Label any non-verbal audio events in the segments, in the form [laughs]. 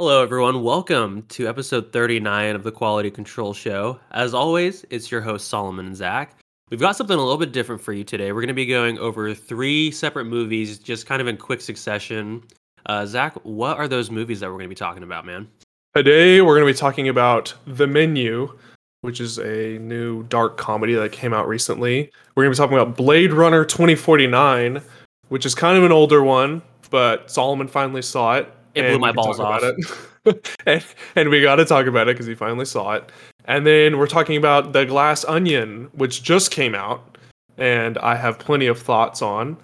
Hello, everyone. Welcome to episode 39 of the Quality Control Show. As always, it's your host, Solomon and Zach. We've got something a little bit different for you today. We're going to be going over three separate movies, just kind of in quick succession. Uh, Zach, what are those movies that we're going to be talking about, man? Today, we're going to be talking about The Menu, which is a new dark comedy that came out recently. We're going to be talking about Blade Runner 2049, which is kind of an older one, but Solomon finally saw it. It blew my balls off. [laughs] and, and we got to talk about it because he finally saw it. And then we're talking about The Glass Onion, which just came out, and I have plenty of thoughts on.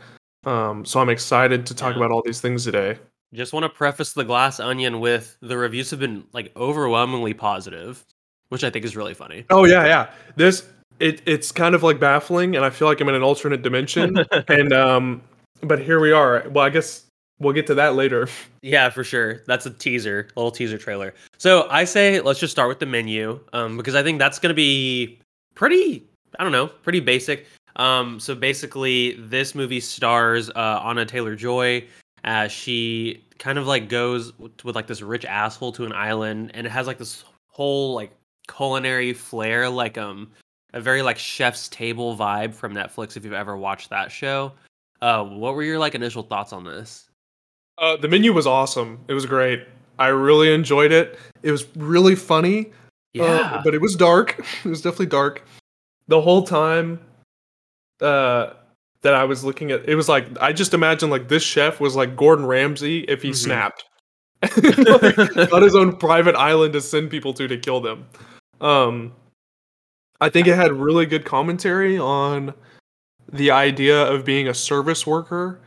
Um, so I'm excited to talk Yeah. about all these things today. Just want to preface the glass onion with the reviews have been like overwhelmingly positive, which I think is really funny. Oh yeah, yeah. This it it's kind of like baffling, and I feel like I'm in an alternate dimension. [laughs] and um, but here we are. Well, I guess we'll get to that later. Yeah, for sure. That's a teaser, a little teaser trailer. So I say let's just start with the menu, um, because I think that's gonna be pretty. I don't know, pretty basic. Um, so basically, this movie stars uh, Anya Taylor Joy as she kind of like goes with, with like this rich asshole to an island, and it has like this whole like culinary flair, like um a very like chef's table vibe from Netflix. If you've ever watched that show, uh, what were your like initial thoughts on this? Uh, the menu was awesome. It was great. I really enjoyed it. It was really funny. uh, but it was dark. [laughs] It was definitely dark. The whole time uh, that I was looking at, it was like I just imagined like this chef was like Gordon Ramsay if he Mhm. snapped. [laughs] like, on his own private island to send people to to kill them. Um, I think it had really good commentary on the idea of being a service worker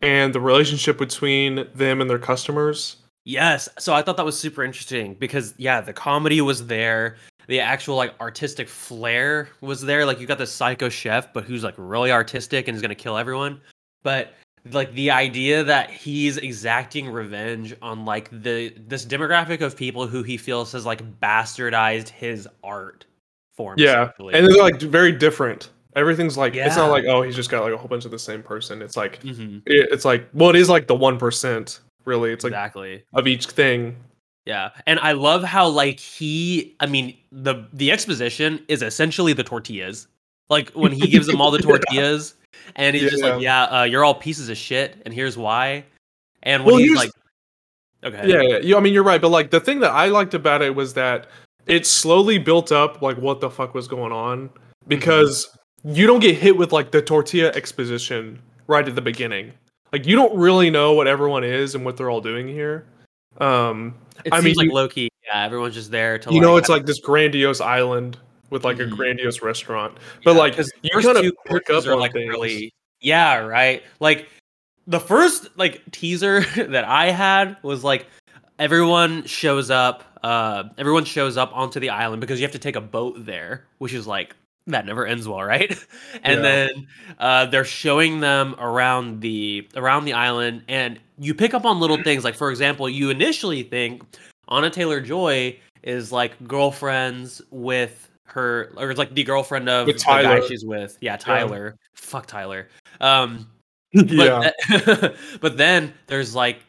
and the relationship between them and their customers. Yes. So I thought that was super interesting because yeah, the comedy was there. The actual like artistic flair was there. Like you got this psycho chef, but who's like really artistic and is gonna kill everyone. But like the idea that he's exacting revenge on like the this demographic of people who he feels has like bastardized his art form. Yeah, and they're like very different. Everything's like it's not like oh he's just got like a whole bunch of the same person. It's like Mhm, it, it's like well it is like the one percent really. It's like exactly. of each thing. Yeah, and I love how like he, I mean, the the exposition is essentially the tortillas. Like when he gives them all the Yeah. [laughs] tortillas, and he's just like, "Yeah, uh, you're all pieces of shit, and here's why." And when Well, he's like, "Okay, Yeah, yeah, yeah. I mean you're right, but like the thing that I liked about it was that it slowly built up like what the fuck was going on because you don't get hit with like the tortilla exposition right at the beginning. Like you don't really know what everyone is and what they're all doing here. Um, it I seems mean, like key. Yeah, everyone's just there to you like, know, it's like this grandiose island with like Mhm. a grandiose restaurant, but Yeah, like you kind of pick up on like things. really, yeah, right. Like the first like teaser [laughs] that I had was like everyone shows up. Uh, everyone shows up onto the island because you have to take a boat there, which is like that never ends well, right? [laughs] and Yeah. then uh, they're showing them around the around the island, and you pick up on little things. Like for example, you initially think Anya Taylor Joy is like girlfriends with her, or it's like the girlfriend of With the guy she's with. Yeah, Tyler. Fuck Tyler. Um, but [laughs] yeah, [laughs] but then there's like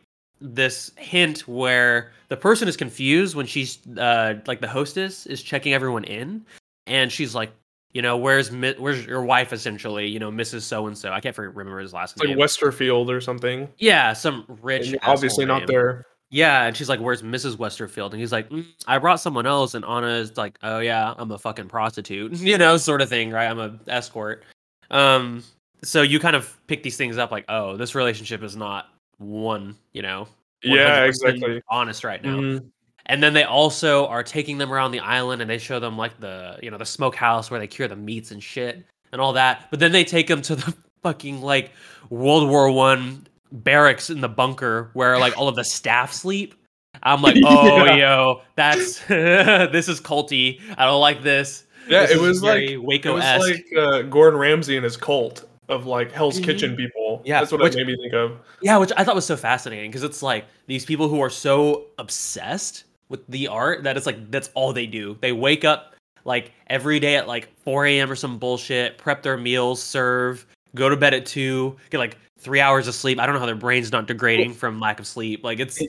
this hint where the person is confused when she's uh like the hostess is checking everyone in and she's like you know where's where's your wife essentially you know mrs so and so i can't remember his last it's like name Westerfield or something. yeah some rich And you're asshole obviously not name. there. yeah and she's like where's mrs westerfield and he's like "Mm, i brought someone else and anna is like oh yeah i'm a fucking prostitute [laughs] you know sort of thing right i'm a escort um so you kind of pick these things up like oh this relationship is not one you know Yeah, exactly. honest right now Mhm. And then they also are taking them around the island and they show them like the you know the smokehouse where they cure the meats and shit and all that but then they take them to the [laughs] fucking like world war one barracks in the bunker where like all of the staff sleep i'm like [laughs] oh Yeah. yo that's [laughs] this is culty i don't like this Yeah, This it was like it waco was like uh, Gordon Ramsay and his cult of like Hell's Mhm. Kitchen people. Yeah, that's what which- it made me think of. Yeah, which I thought was so fascinating because it's like these people who are so obsessed with the art that it's like that's all they do. They wake up like every day at like 4 a.m. or some bullshit, prep their meals, serve, go to bed at two, get like three hours of sleep. I don't know how their brain's not degrading from lack of sleep. Like it's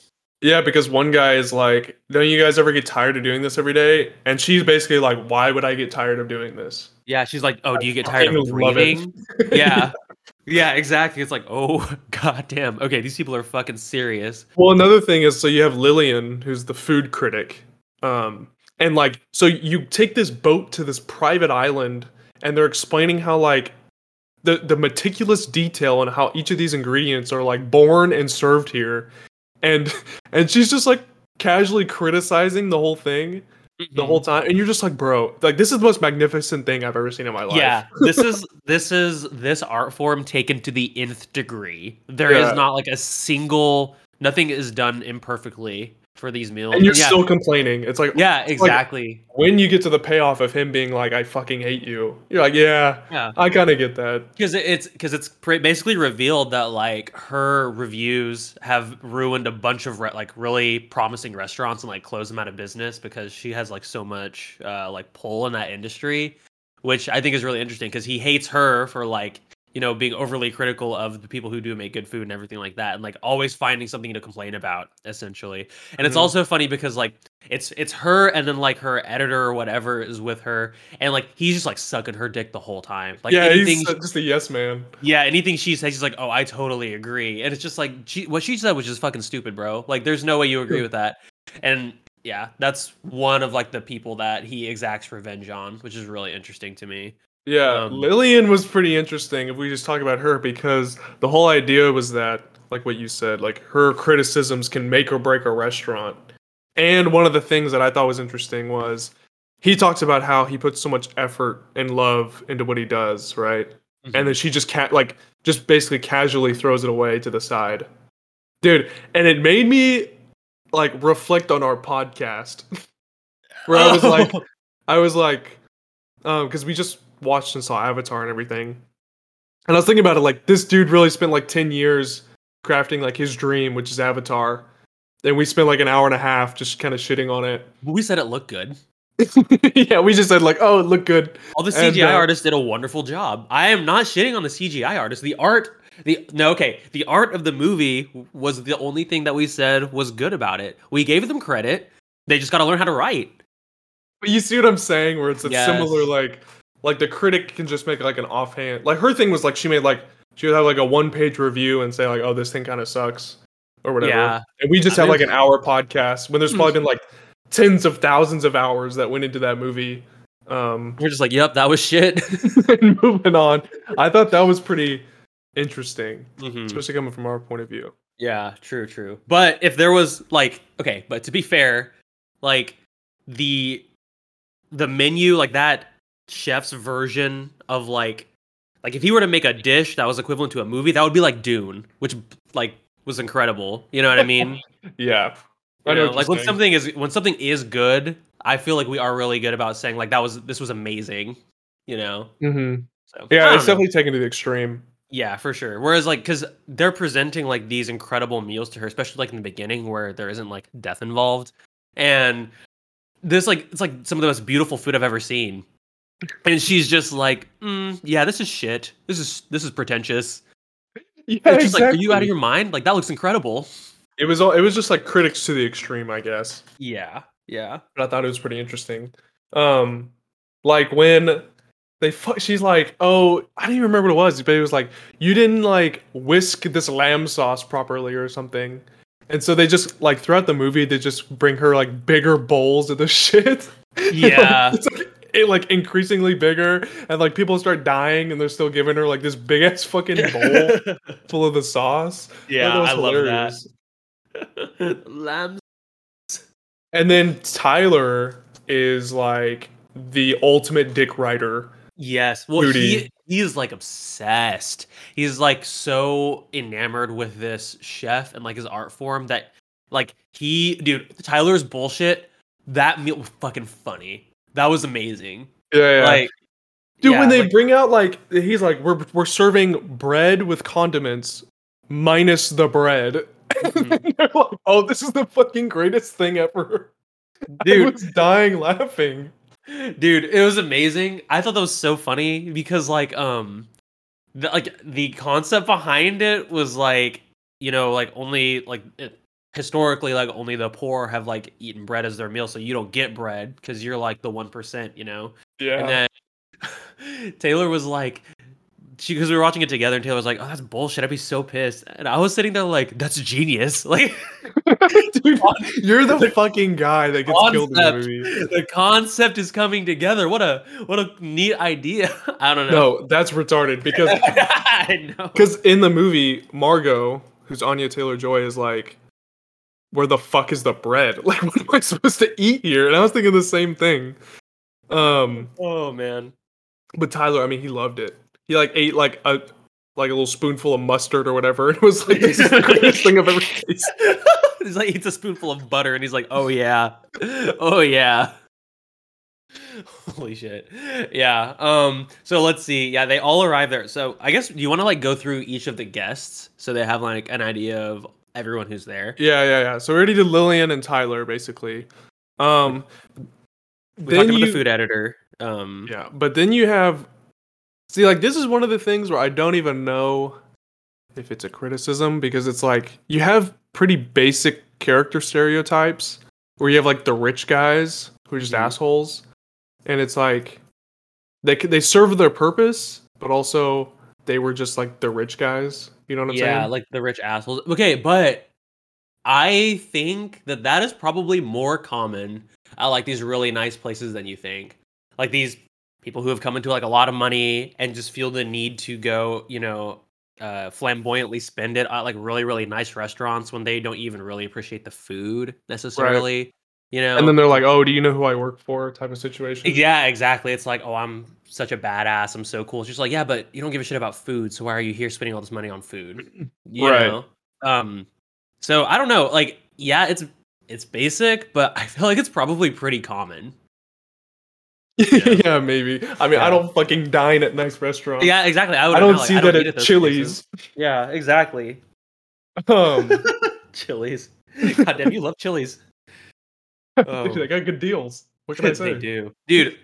Yeah, because one guy is like, "Don't you guys ever get tired of doing this every day?" And she's basically like, "Why would I get tired of doing this?" Yeah, she's like, "Oh, do you get tired of breathing?" yeah. [laughs] Yeah, exactly. It's like, oh [laughs] goddamn. Okay, these people are fucking serious. Well, another thing is, so you have Lillian, who's the food critic, um, and like, so you take this boat to this private island, and they're explaining how like the the meticulous detail on how each of these ingredients are like born and served here, and [laughs] and she's just like casually criticizing the whole thing mm-hmm. the whole time and you're just like bro like this is the most magnificent thing i've ever seen in my life yeah [laughs] this is this is this art form taken to the nth degree There yeah. is not like a single nothing is done imperfectly for these meals. And you're yeah. still complaining. It's like Yeah, exactly. Like when you get to the payoff of him being like I fucking hate you. You're like, yeah. Yeah. I kind of get that. Cuz it's cuz it's basically revealed that like her reviews have ruined a bunch of re- like really promising restaurants and like closed them out of business because she has like so much uh like pull in that industry, which I think is really interesting cuz he hates her for like you know, being overly critical of the people who do make good food and everything like that, and like always finding something to complain about, essentially. And mm-hmm. it's also funny because like it's it's her and then like her editor or whatever is with her, and like he's just like sucking her dick the whole time. Like yeah, anything, he's just a yes man. Yeah, anything she says, she's like, oh, I totally agree, and it's just like she, what she said was just fucking stupid, bro. Like, there's no way you agree with that, and yeah, that's one of like the people that he exacts revenge on, which is really interesting to me. Yeah, um, Lillian was pretty interesting if we just talk about her because the whole idea was that, like what you said, like her criticisms can make or break a restaurant. And one of the things that I thought was interesting was he talks about how he puts so much effort and love into what he does, right? Mm-hmm. And then she just can't like just basically casually throws it away to the side. Dude, and it made me like reflect on our podcast. [laughs] Where I was like I was like um because we just watched and saw Avatar and everything. And I was thinking about it like this dude really spent like 10 years crafting like his dream, which is Avatar. And we spent like an hour and a half just kind of shitting on it. We said it looked good. [laughs] yeah, we just said like, oh, it looked good. All the CGI and, uh, artists did a wonderful job. I am not shitting on the CGI artists. The art, the no, okay, the art of the movie was the only thing that we said was good about it. We gave them credit. They just got to learn how to write. But you see what I'm saying? Where it's a yes. similar like like the critic can just make like an offhand like her thing was like she made like she would have like a one page review and say like oh this thing kind of sucks or whatever. Yeah. and we just I have mean, like an hour podcast when there's probably been like tens of thousands of hours that went into that movie. Um you're just like yep that was shit. [laughs] and moving on. I thought that was pretty interesting mm-hmm. especially coming from our point of view. Yeah true true. But if there was like okay but to be fair like the the menu like that chef's version of like like if he were to make a dish that was equivalent to a movie, that would be like Dune, which like was incredible. You know what I mean? [laughs] yeah. I know, know like when something is when something is good, I feel like we are really good about saying like that was this was amazing. You know. Mm-hmm. So yeah, it's know. definitely taken to the extreme. Yeah, for sure. Whereas like because they're presenting like these incredible meals to her, especially like in the beginning where there isn't like death involved, and this like it's like some of the most beautiful food I've ever seen and she's just like, mm, "Yeah, this is shit. This is this is pretentious." [laughs] Yeah, it's just exactly. like, are you out of your mind? Like that looks incredible. It was all. It was just like critics to the extreme, I guess. Yeah, yeah. But I thought it was pretty interesting. Um, like when they fuck, she's like, "Oh, I don't even remember what it was," but it was like, "You didn't like whisk this lamb sauce properly or something." And so they just like throughout the movie, they just bring her like bigger bowls of the [laughs] shit. Yeah, [laughs] it's like it like increasingly bigger and like people start dying and they're still giving her like this big ass fucking bowl [laughs] full of the sauce. Yeah, I hilarious. love that. [laughs] Lambs. And then Tyler is like the ultimate dick writer. Yes. Well, he he's like obsessed. He's like so enamored with this chef and like his art form that like he dude, Tyler's bullshit, that meal was fucking funny. That was amazing. Yeah, yeah. Like, dude, yeah, when they like, bring out like he's like, we're we're serving bread with condiments minus the bread. [laughs] Mm-hmm. like, oh, this is the fucking greatest thing ever. [laughs] Dude, I was dying laughing. Dude, it was amazing. I thought that was so funny because like um the, like the concept behind it was like you know like only like it, historically like only the poor have like eaten bread as their meal so you don't get bread because you're like the 1% you know Yeah. and then [laughs] taylor was like she because we were watching it together and taylor was like oh that's bullshit i'd be so pissed and i was sitting there like that's genius [laughs] like [laughs] Dude, you're the fucking guy that gets killed in the Concept. movie. the concept is coming together what a what a neat idea i don't know No, that's retarded because because in the movie, Margot, who's Anya Taylor Joy, is like, "Where the fuck is the bread? [laughs] Like, what am I supposed to eat here?" And I was thinking the same thing. Um, oh man but Tyler, I mean, he loved it. He like ate like a like a little spoonful of mustard or whatever. [laughs] It was like this is the [laughs] greatest thing I've ever tasted. he's like eats a spoonful of butter and he's like, oh yeah, oh yeah. Holy shit. Yeah. Um. So let's see. Yeah, they all arrive there. So I guess do you want to like go through each of the guests so they have like an idea of everyone who's there. Yeah, yeah, yeah. So we already did Lillian and Tyler basically. Um, We talked about the food editor. Um. Yeah, but then you have see like this is one of the things where I don't even know if it's a criticism because it's like you have pretty basic character stereotypes where you have like the rich guys who are just Mhm. assholes and it's like they they serve their purpose but also they were just like the rich guys. You know what I'm yeah, saying? like the rich assholes. Okay, but I think that that is probably more common at like these really nice places than you think. Like these people who have come into like a lot of money and just feel the need to go, you know, uh, flamboyantly spend it at like really really nice restaurants when they don't even really appreciate the food necessarily. You know, and then they're like, "Oh, do you know who I work for?" type of situation. yeah, exactly. It's like, oh, I'm such a badass. I'm so cool. It's just like, yeah, but you don't give a shit about food. So why are you here spending all this money on food? [laughs] You Right. know? Um. So I don't know. Like, yeah, it's it's basic, but I feel like it's probably pretty common. [laughs] yeah, maybe. I mean, Yeah. I don't fucking dine at nice restaurants. Yeah, exactly. I, I don't know, see I that eat at Chili's. places. Yeah, exactly. Um, [laughs] Chili's. God damn, you love Chili's. [laughs] Oh. they got good deals. What can I [laughs] say? they do, dude.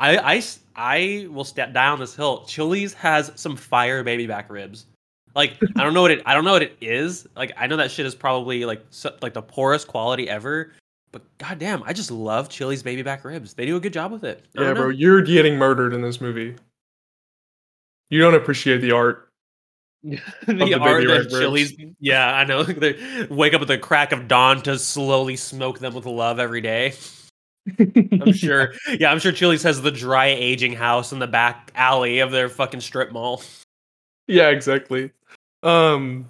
I, I, I will step down this hill. Chili's has some fire baby back ribs. Like I don't know what it I don't know what it is. Like I know that shit is probably like so, like the poorest quality ever. But goddamn, I just love Chili's baby back ribs. They do a good job with it. I Yeah, bro, you're getting murdered in this movie. You don't appreciate the art. [laughs] the, the art baby that back ribs. Chili's. Yeah, I know. [laughs] they wake up at the crack of dawn to slowly smoke them with love every day. I'm [laughs] sure. Yeah, I'm sure Chili's has the dry aging house in the back alley of their fucking strip mall. Yeah, exactly. Um,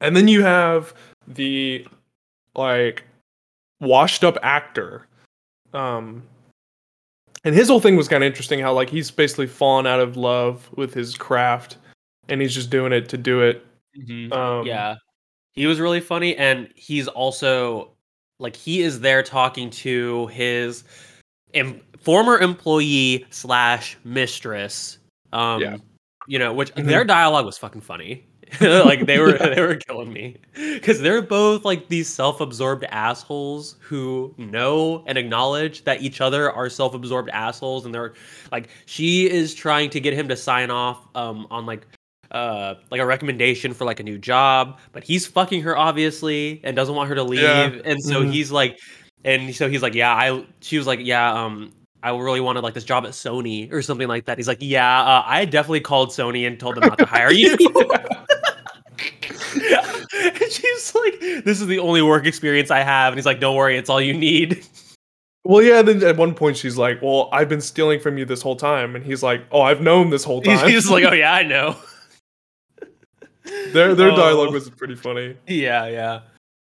and then you have the like washed up actor. Um, and his whole thing was kind of interesting. How like he's basically fallen out of love with his craft, and he's just doing it to do it. Um, yeah. He was really funny and he's also like he is there talking to his em- former employee slash mistress. Um Yeah. you know, which Mhm. their dialogue was fucking funny. [laughs] like they were [laughs] they were killing me because they're both like these self-absorbed assholes who know and acknowledge that each other are self-absorbed assholes and they're like she is trying to get him to sign off um on like uh like a recommendation for like a new job but he's fucking her obviously and doesn't want her to leave Yeah. and so Mhm. he's like and so he's like yeah i she was like yeah um I really wanted like this job at Sony or something like that. He's like, yeah, uh, I definitely called Sony and told them not to hire you. [laughs] [laughs] and she's like, this is the only work experience I have. And he's like, don't worry, it's all you need. Well, yeah. Then at one point she's like, "Well, I've been stealing from you this whole time," and he's like, "Oh, I've known this whole [laughs] time." He's like, oh yeah, I know. Their their Oh. dialogue was pretty funny. Yeah, yeah.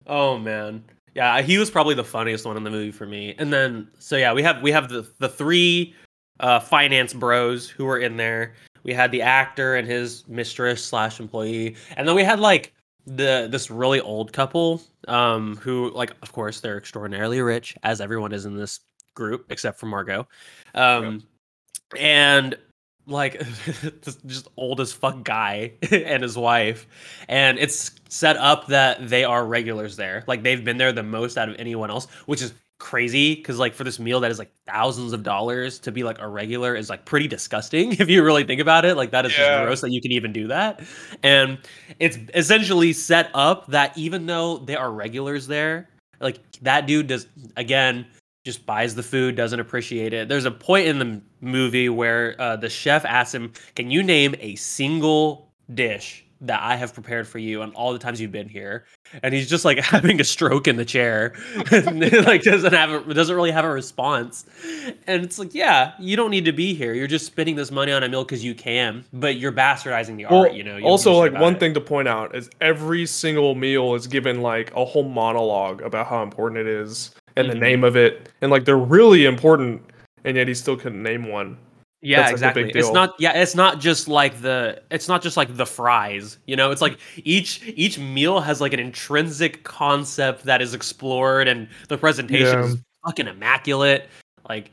Oh man. Yeah, he was probably the funniest one in the movie for me. And then so yeah, we have we have the the three uh finance bros who were in there. We had the actor and his mistress slash employee. And then we had like the this really old couple, um, who like of course they're extraordinarily rich, as everyone is in this group, except for Margot. Um and like [laughs] this just old as fuck guy [laughs] and his wife. And it's set up that they are regulars there. Like they've been there the most out of anyone else which is crazy because like for this meal that is like thousands of dollars to be like a regular is like pretty disgusting [laughs] if you really think about it. Like that is yeah. just gross that you can even do that. And it's essentially set up that even though there are regulars there like that dude does again just buys the food doesn't appreciate it there's a point in the movie where uh, the chef asks him can you name a single dish that I have prepared for you and all the times you've been here. And he's just like [laughs] having a stroke in the chair. [laughs] and, like doesn't have a, doesn't really have a response. And it's like, yeah, you don't need to be here. You're just spending this money on a meal because you can, but you're bastardizing the well, art, you know. You also like one it. thing to point out is every single meal is given like a whole monologue about how important it is and mm-hmm. the name of it. And like they're really important and yet he still couldn't name one. Yeah, That's exactly. It's not yeah, it's not just like the it's not just like the fries, you know? It's like each each meal has like an intrinsic concept that is explored and the presentation yeah. is fucking immaculate. Like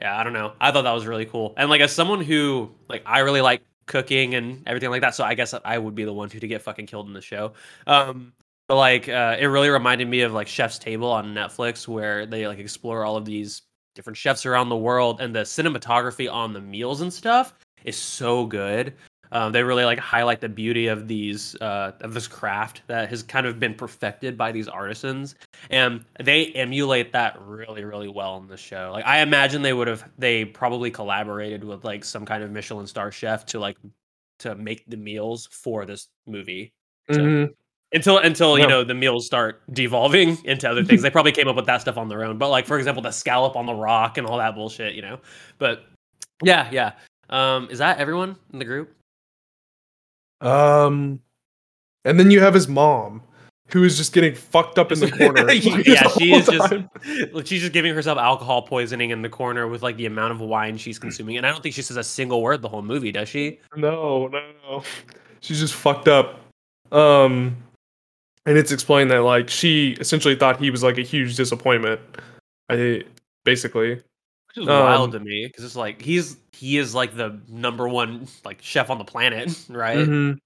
yeah, I don't know. I thought that was really cool. And like as someone who like I really like cooking and everything like that, so I guess I would be the one who to get fucking killed in the show. Um like uh, it really reminded me of like Chef's Table on Netflix where they like explore all of these different chefs around the world, and the cinematography on the meals and stuff is so good. Um, they really like highlight the beauty of these uh, of this craft that has kind of been perfected by these artisans, and they emulate that really really well in the show. Like I imagine they would have they probably collaborated with like some kind of Michelin star chef to like to make the meals for this movie. So, mm-hmm until until you know the meals start devolving [laughs] into other things. they probably came up with that stuff on their own. But like for example, the scallop on the rock and all that bullshit, you know. But yeah, yeah. Um, is that everyone in the group? Um, and then you have his mom, who is just getting fucked up in the corner. [laughs] yeah, [laughs] she is time. just she's just giving herself alcohol poisoning in the corner with like the amount of wine she's consuming, and I don't think she says a single word the whole movie, does she? No, no, no. She's just fucked up. Um, and it's explained that like she essentially thought he was like a huge disappointment. I basically, which is um, wild to me because it's like he's he is like the number one like chef on the planet, [laughs] right? Mm-hmm.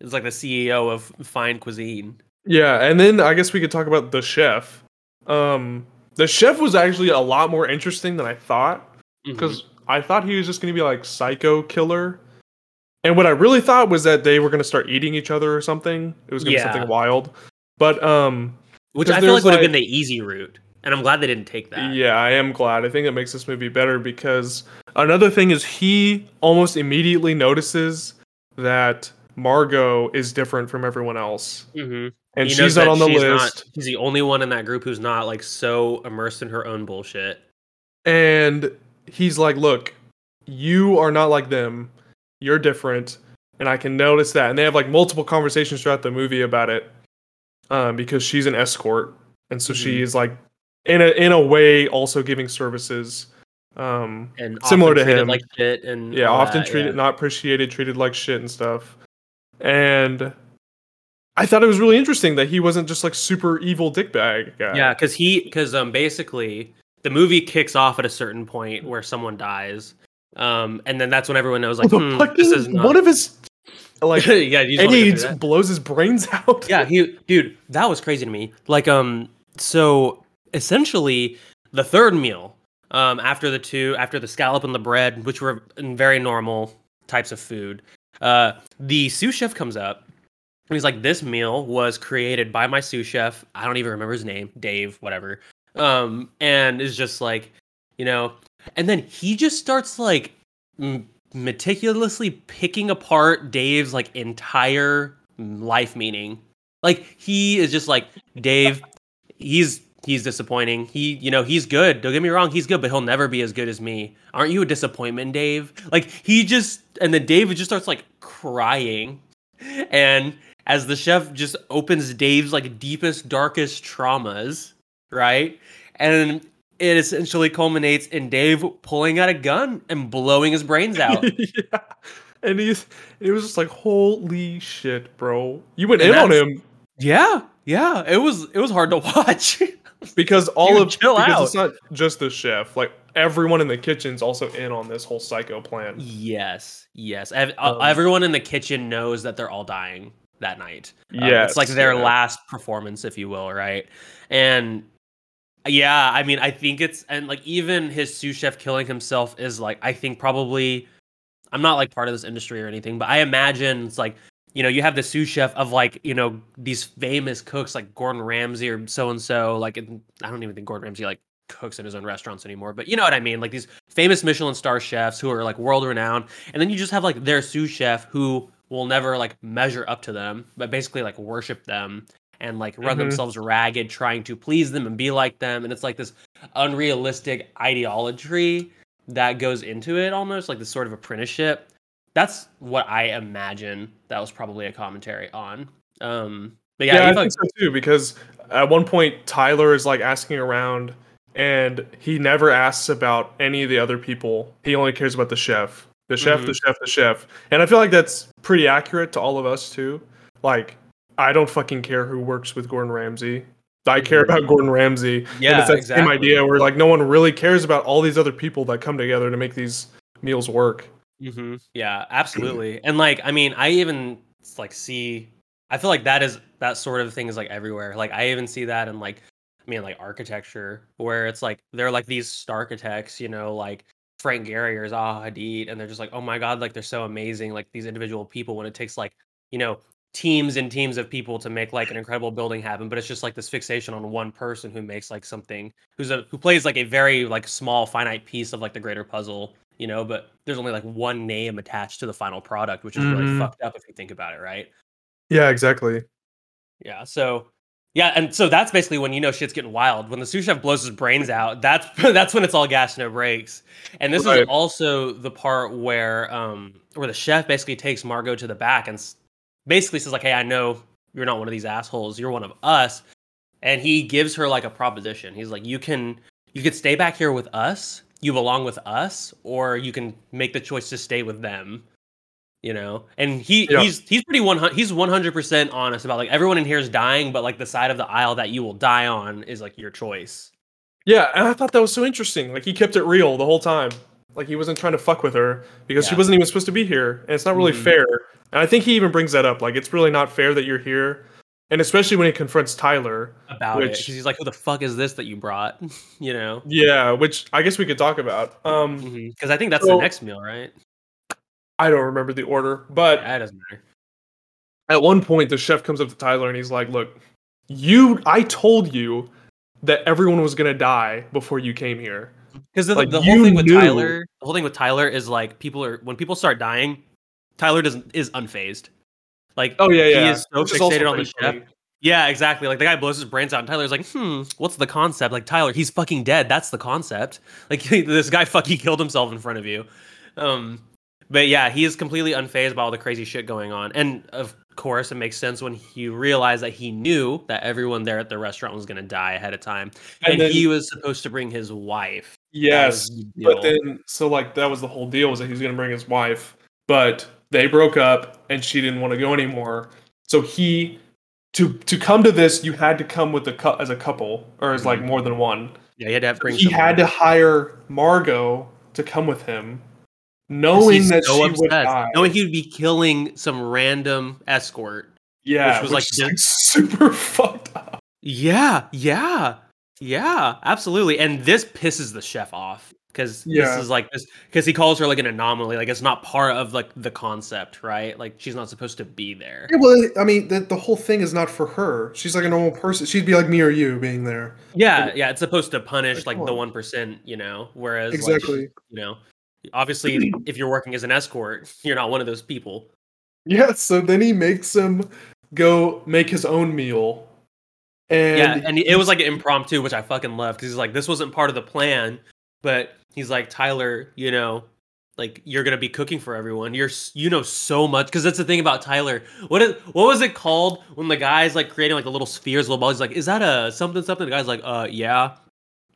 It's like the CEO of fine cuisine. Yeah, and then I guess we could talk about the chef. Um, the chef was actually a lot more interesting than I thought because mm-hmm. I thought he was just going to be like psycho killer and what I really thought was that they were going to start eating each other or something. It was going to yeah. be something wild. But um which I feel like would have been the easy route. And I'm glad they didn't take that. Yeah, I am glad. I think it makes this movie better because another thing is he almost immediately notices that Margot is different from everyone else. Mm-hmm. And he she's not on the list. Not, he's the only one in that group who's not like so immersed in her own bullshit. And he's like, "Look, you are not like them you're different and i can notice that and they have like multiple conversations throughout the movie about it um, because she's an escort and so mm-hmm. she's like in a in a way also giving services um and similar to him like shit and yeah often that, treated yeah. not appreciated treated like shit and stuff and I thought it was really interesting that he wasn't just like super evil dickbag guy. Yeah, because he because um basically the movie kicks off at a certain point where someone dies, um, and then that's when everyone knows like hmm, this is not... one of his like [laughs] yeah, and he blows his brains [laughs] out. yeah, he dude, that was crazy to me. Like um, so essentially the third meal um after the two after the scallop and the bread, which were very normal types of food, uh, the sous chef comes up. And he's like, this meal was created by my sous chef. I don't even remember his name, Dave, whatever. Um, and is just like, you know, and then he just starts like m- meticulously picking apart Dave's like entire life meaning. Like he is just like Dave, he's he's disappointing. He, you know, he's good. Don't get me wrong, he's good, but he'll never be as good as me. Aren't you a disappointment, Dave? Like he just and then Dave just starts like crying. And as the chef just opens Dave's like deepest, darkest traumas, right? And it essentially culminates in Dave pulling out a gun and blowing his brains [laughs] out. yeah. And he's it was just like, holy shit, bro. You went and in on him. Yeah, yeah. It was it was hard to [laughs] watch. because all of chill because out. it's not just the chef. Like everyone in the kitchen's also in on this whole psycho plan. Yes, yes. Uh, um, everyone in the kitchen knows that they're all dying that night. Yeah, um, it's like their yeah. last performance, if you will, right? And Yeah, I mean, I think it's and like even his sous chef killing himself is like I think probably I'm not like part of this industry or anything, but I imagine it's like you know you have the sous chef of like you know these famous cooks like Gordon Ramsay or so and so. Like I don't even think Gordon Ramsay like cooks in his own restaurants anymore, but you know what I mean. Like these famous Michelin star chefs who are like world renowned, and then you just have like their sous chef who will never like measure up to them, but basically like worship them and like run mm-hmm. themselves ragged trying to please them and be like them. And it's like this unrealistic ideology that goes into it almost like this sort of apprenticeship. That's what i imagine that was probably a commentary on. Um but yeah, yeah i think so too because at one point tyler is like asking around and he never asks about any of the other people. He only cares about the chef. The chef mm-hmm. the chef the chef. And i feel like that's pretty accurate to all of us too. Like I don't fucking care who works with Gordon Ramsay. I care about Gordon Ramsay. Yeah, and it's that exactly. same idea where like no one really cares about all these other people that come together to make these meals work. Mm-hmm. Yeah, absolutely. and like, I mean, I even like see. I feel like that is that sort of thing is like everywhere. Like I even see that in like, I mean, like architecture, where it's like they're like these star architects, you know, like Frank Gehry or Zaha Hadid, and they're just like, oh my god, like they're so amazing, like these individual people. When it takes like you know teams and teams of people to make like an incredible building happen but it's just like this fixation on one person who makes like something who's a who plays like a very like small finite piece of like the greater puzzle you know but there's only like one name attached to the final product which is mm-hmm. really fucked up if you think about it right yeah exactly yeah so yeah and so that's basically when you know shit's getting wild when the sous chef blows his brains out that's [laughs] that's when it's all gas no brakes and this right. is also the part where um where the chef basically takes margot to the back and basically says like, "Hey, I know you're not one of these assholes. You're one of us." And he gives her like a proposition. He's like, "You can you could stay back here with us. You belong with us, or you can make the choice to stay with them." You know, and he yeah. he's he's pretty one he's one hundred percent honest about like everyone in here is dying, but like the side of the aisle that you will die on is like your choice. Yeah, and I thought that was so interesting. Like he kept it real the whole time. Like he wasn't trying to fuck with her because yeah. she wasn't even supposed to be here, and it's not really mm. fair. And I think he even brings that up. Like it's really not fair that you're here, and especially when he confronts Tyler about which, it. He's like, "Who the fuck is this that you brought?" [laughs] you know? Yeah, which I guess we could talk about. Um, because mm-hmm. I think that's so, the next meal, right? I don't remember the order, but yeah, that doesn't matter. At one point, the chef comes up to Tyler and he's like, "Look, you, I told you that everyone was gonna die before you came here." Because the, like, the whole thing with knew. Tyler, the whole thing with Tyler is like people are when people start dying, Tyler doesn't is unfazed. Like oh yeah yeah, he is so Which fixated is on the chef. Yeah, exactly. Like the guy blows his brains out, and Tyler's like, "Hmm, what's the concept?" Like Tyler, he's fucking dead. That's the concept. Like [laughs] this guy fucking killed himself in front of you. Um, but yeah, he is completely unfazed by all the crazy shit going on, and of course, it makes sense when he realized that he knew that everyone there at the restaurant was going to die ahead of time, and, and then, he was supposed to bring his wife. Yes, the but then so like that was the whole deal was that he was going to bring his wife, but they broke up and she didn't want to go anymore. So he to to come to this, you had to come with a cu- as a couple or as like mm-hmm. more than one. Yeah, he had to have bring. He someone. had to hire Margot to come with him, knowing that so she upset. would die, knowing he would be killing some random escort. Yeah, which was which like, like super [laughs] fucked up. Yeah, yeah, yeah, absolutely. And this pisses the chef off because yeah. this is like this because he calls her like an anomaly like it's not part of like the concept right like she's not supposed to be there yeah, well i mean the, the whole thing is not for her she's like a normal person she'd be like me or you being there yeah but, yeah it's supposed to punish like, like the 1% you know whereas exactly like, you know obviously [clears throat] if you're working as an escort you're not one of those people yeah so then he makes him go make his own meal and yeah and it was like an impromptu which i fucking love because he's like this wasn't part of the plan but he's like Tyler, you know, like you're gonna be cooking for everyone. You're you know so much because that's the thing about Tyler. What is what was it called when the guy's like creating like the little spheres, little balls? He's like, is that a something something? The guy's like, uh, yeah.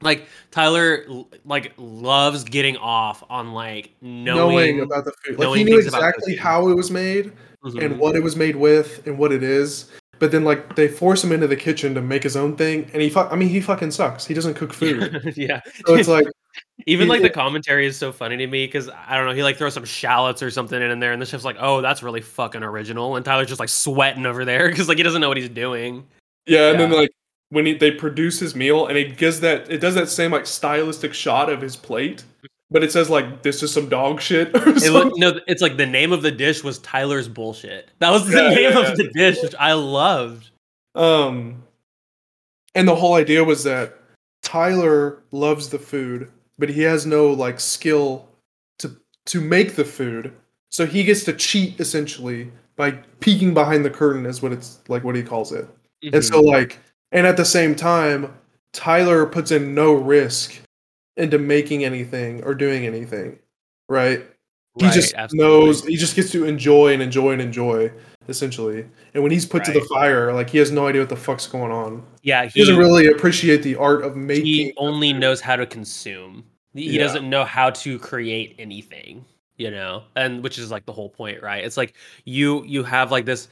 Like Tyler, like loves getting off on like knowing, knowing about the food. Like he knew exactly how it was made mm-hmm. and what it was made with and what it is. But then like they force him into the kitchen to make his own thing, and he fuck. I mean, he fucking sucks. He doesn't cook food. [laughs] yeah. So it's like [laughs] even like the commentary is so funny to me because I don't know, he like throws some shallots or something in there, and the chef's like, "Oh, that's really fucking original," and Tyler's just like sweating over there because like he doesn't know what he's doing. Yeah, and yeah. then like when he, they produce his meal and it gives that it does that same like stylistic shot of his plate but it says like this is some dog shit. It look, no, it's like the name of the dish was Tyler's bullshit. That was the yeah, name yeah, of the dish, which I loved. Um, and the whole idea was that Tyler loves the food, but he has no like skill to to make the food, so he gets to cheat essentially by peeking behind the curtain, is what it's like what he calls it. Mm-hmm. And so like, and at the same time, Tyler puts in no risk into making anything or doing anything, right? He right, just absolutely. knows he just gets to enjoy and enjoy and enjoy essentially. And when he's put right. to the fire, like he has no idea what the fuck's going on. Yeah, he, he doesn't really appreciate the art of making. He only knows how to consume. He yeah. doesn't know how to create anything, you know. And which is like the whole point, right? It's like you you have like this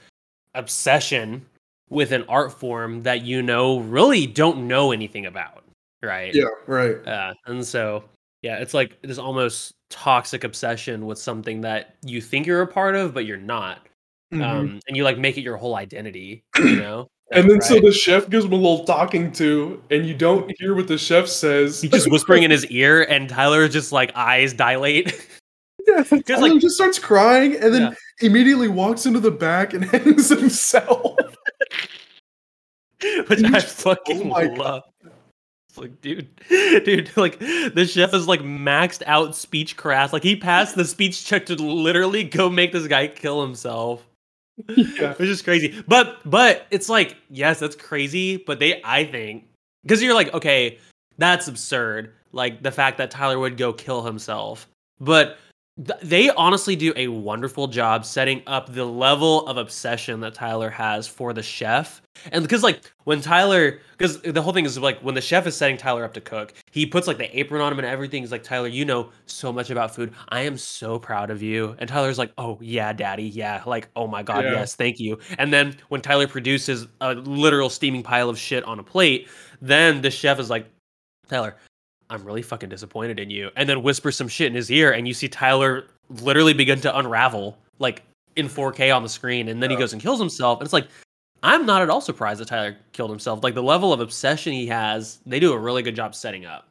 obsession with an art form that you know really don't know anything about right? Yeah, right. Uh, and so yeah, it's like this almost toxic obsession with something that you think you're a part of, but you're not. Mm-hmm. Um, and you like make it your whole identity, [clears throat] you know. and then right? so the chef gives him a little talking to, and you don't hear what the chef says. He's just whispering in his ear, and Tyler just like eyes dilate. [laughs] Yeah, Tyler like, just starts crying, and then yeah. immediately walks into the back and [laughs] hangs himself. [laughs] Which I [laughs] oh fucking oh love. It's like, dude, [laughs] dude, like the chef is like maxed out speech craft. Like he passed the speech check to literally go make this guy kill himself. Yeah. Which is crazy. But but it's like, yes, that's crazy. But they I think because you're like, okay, that's absurd. Like the fact that Tyler would go kill himself. But they honestly do a wonderful job setting up the level of obsession that Tyler has for the chef. And because like when Tyler because the whole thing is like when the chef is setting Tyler up to cook, he puts like the apron on him and everything. He's like, Tyler, you know so much about food. I am so proud of you. And Tyler's like, Oh yeah, daddy, yeah. Like, oh my god, yeah. yes, thank you. And then when Tyler produces a literal steaming pile of shit on a plate, then the chef is like, Tyler, I'm really fucking disappointed in you. And then whisper some shit in his ear, and you see Tyler literally begin to unravel, like in 4K on the screen. And then he goes and kills himself. And it's like, I'm not at all surprised that Tyler killed himself. Like the level of obsession he has, they do a really good job setting up.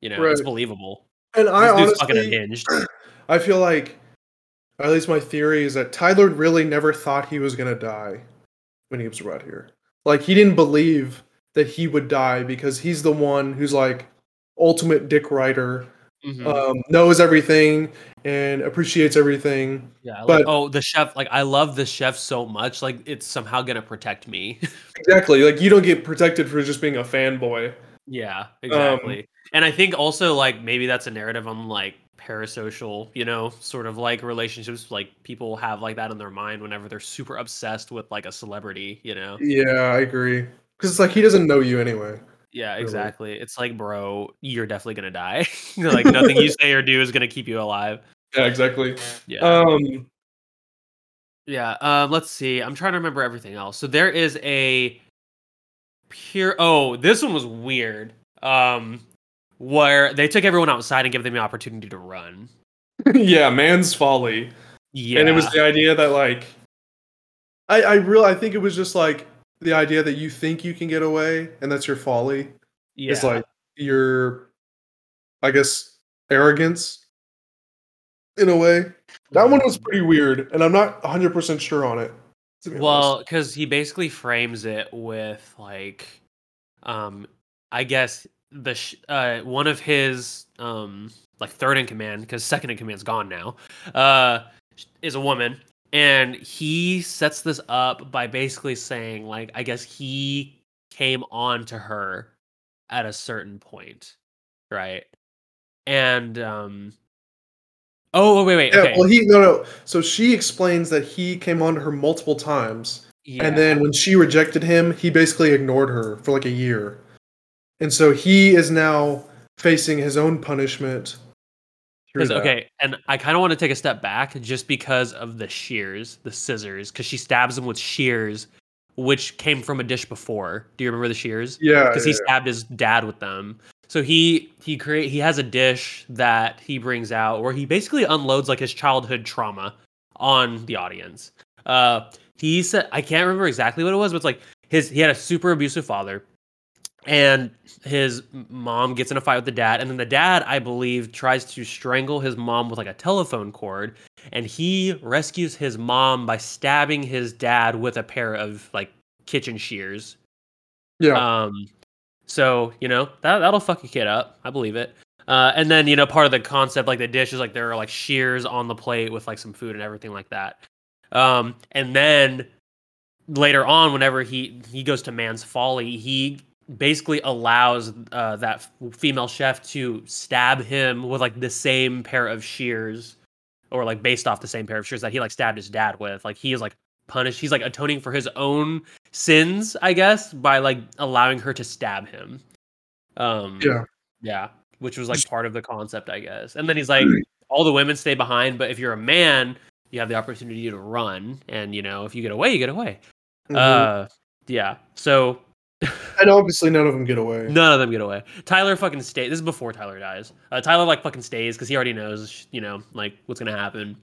You know, right. it's believable. And I honestly, fucking unhinged. [clears throat] I feel like, at least my theory is that Tyler really never thought he was gonna die when he was brought here. Like he didn't believe that he would die because he's the one who's like, ultimate dick writer. Mm-hmm. Um, knows everything and appreciates everything. Yeah, but oh, the chef, like I love the chef so much, like it's somehow gonna protect me. [laughs] exactly, like you don't get protected for just being a fanboy. Yeah, exactly. Um, and I think also like maybe that's a narrative on like parasocial, you know, sort of like relationships. Like people have like that in their mind whenever they're super obsessed with like a celebrity, you know. Yeah, I agree. Because it's like he doesn't know you anyway. Yeah, exactly. Really. It's like, bro, you're definitely gonna die. [laughs] like nothing you [laughs] say or do is gonna keep you alive. Yeah, exactly. Yeah. Um. Yeah. Um. Let's see. I'm trying to remember everything else. So there is a pure. Oh, this one was weird. Um, where they took everyone outside and gave them the opportunity to run. [laughs] yeah, man's folly. Yeah. And it was the idea that like, I I really I think it was just like the idea that you think you can get away and that's your folly yeah. is like your i guess arrogance in a way that one was pretty weird and i'm not 100% sure on it well because he basically frames it with like um i guess the sh- uh one of his um like third in command because second in command's gone now uh is a woman and he sets this up by basically saying like i guess he came on to her at a certain point right and um oh wait wait yeah, okay. well he no no so she explains that he came on to her multiple times yeah. and then when she rejected him he basically ignored her for like a year and so he is now facing his own punishment okay, and I kind of want to take a step back just because of the shears, the scissors, because she stabs him with shears, which came from a dish before. Do you remember the shears? Yeah, because yeah, he stabbed his dad with them. So he he create he has a dish that he brings out where he basically unloads like his childhood trauma on the audience. Uh, he said I can't remember exactly what it was, but it's like his he had a super abusive father. And his mom gets in a fight with the dad and then the dad i believe tries to strangle his mom with like a telephone cord and he rescues his mom by stabbing his dad with a pair of like kitchen shears. Yeah. um so you know that that'll fuck a kid up. I believe it. Uh, and then you know part of the concept like the dish is like there are like shears on the plate with like some food and everything like that. Um and then later on whenever he he goes to man's folly he basically allows uh, that female chef to stab him with like the same pair of shears or like based off the same pair of shears that he like stabbed his dad with. Like he is like punished he's like atoning for his own sins i guess by like allowing her to stab him. Um Yeah. yeah which was like part of the concept i guess. And then he's like all the women stay behind but if you're a man you have the opportunity to run. And you know if you get away you get away. Mhm. uh yeah. So and obviously none of them get away. None of them get away. Tyler fucking stays. This is before Tyler dies. Uh, Tyler like fucking stays because he already knows, you know, like what's gonna happen.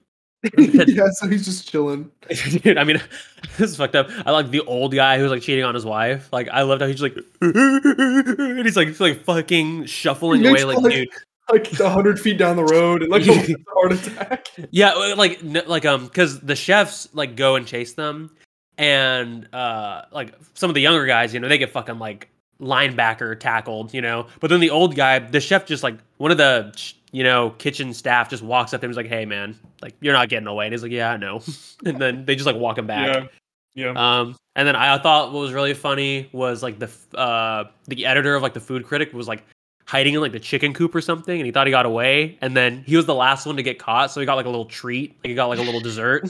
[laughs] yeah, so he's just chilling. [laughs] Dude, I mean, [laughs] this is fucked up. I like the old guy who's like cheating on his wife. Like I loved how he's like, and he's like, like fucking shuffling He away. Like, like- dude, Like a hundred feet down the road and like a heart attack. yeah, like, like, um, because the chefs like go and chase them, and uh, like some of the younger guys, you know, they get fucking like linebacker tackled, you know. But then the old guy, the chef, just like one of the you know kitchen staff just walks up to him, and is like, "Hey, man, like you're not getting away." And he's like, "Yeah, I know." [laughs] and then they just like walk him back. Yeah. Um, and then I thought what was really funny was like the uh the editor of like the food critic was like hiding in like the chicken coop or something, and he thought he got away, and then he was the last one to get caught, so he got like a little treat, like he got like a little dessert.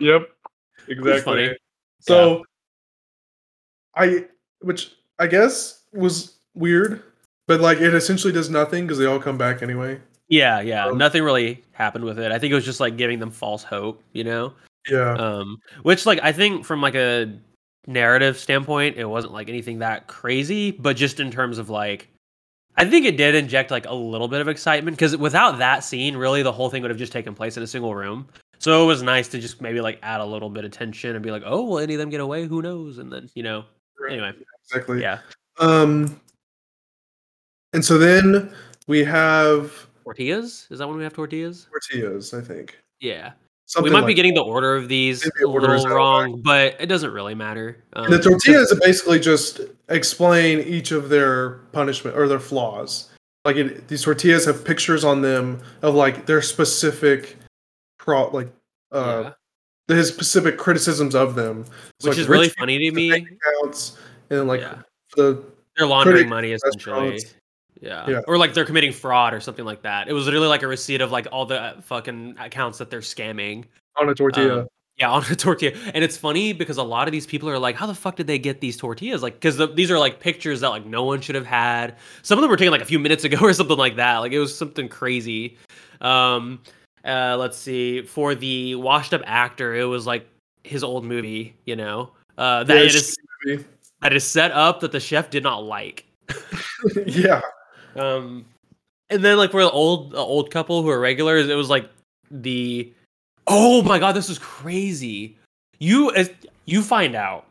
Yep. Exactly. So I which I guess was weird, but like it essentially does nothing because they all come back anyway. Yeah, yeah, Um, nothing really happened with it. I think it was just like giving them false hope, you know. Yeah. Um, which like I think from like a narrative standpoint, it wasn't like anything that crazy, but just in terms of like, I think it did inject like a little bit of excitement because without that scene, really the whole thing would have just taken place in a single room. So it was nice to just maybe like add a little bit of tension and be like, oh, will any of them get away? Who knows? And then you know, anyway, exactly. yeah, Um and so then we have tortillas. Is that when we have tortillas? tortillas, I think. Yeah, Something we might like be getting the order of these a little wrong, but it doesn't really matter. And the Um, tortillas basically just explain each of their punishment or their flaws. Like it, these tortillas have pictures on them of like their specific pro like uh yeah. his specific criticisms of them. So, which like, is really funny to me. accounts and like Yeah. the They're laundering money essentially. Yeah. Yeah. Or like they're committing fraud or something like that. It was literally like a receipt of like all the uh, fucking accounts that they're scamming. on a tortilla. Um, yeah, on a [laughs] tortilla. And it's funny because a lot of these people are like, how the fuck did they get these tortillas? Like, because the, these are like pictures that like no one should have had. Some of them were taken like a few minutes ago [laughs] or something like that. Like it was something crazy. Um, uh, let's see. For the washed up actor, it was like his old movie, you know, Uh, that it is movie. that is set up that the chef did not like. [laughs] yeah. Um, and then like for the old uh, old couple who are regulars, it was like the oh my god, this is crazy. You as you find out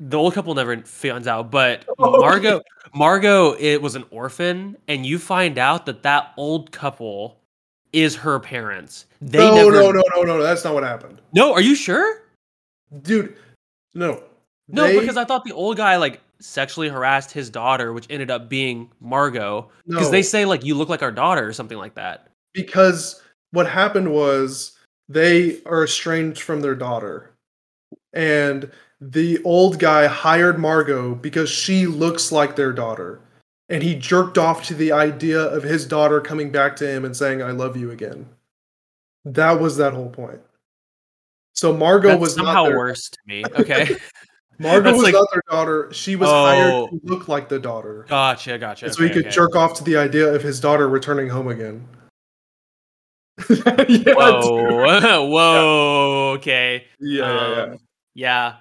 the old couple never finds out, but [laughs] Oh, Margot Margot it was an orphan, and you find out that that old couple is her parents. They no, never no, no, no, no. That's not what happened, no. Are you sure? dude. No. No, They- because I thought the old guy like sexually harassed his daughter, which ended up being Margot. Because No. they say like you look like our daughter or something like that. because what happened was they are estranged from their daughter and the old guy hired margot because she looks like their daughter and he jerked off to the idea of his daughter coming back to him and saying i love you again that was that whole point so margot That's was somehow worse to me. [laughs] Okay, margot That's was like- not their daughter she was Oh. hired to look like the daughter gotcha, gotcha. and so he could okay. jerk off to the idea of his daughter returning home again [laughs] yeah. Whoa, [laughs] whoa, okay. Yeah, yeah, yeah. Um, yeah,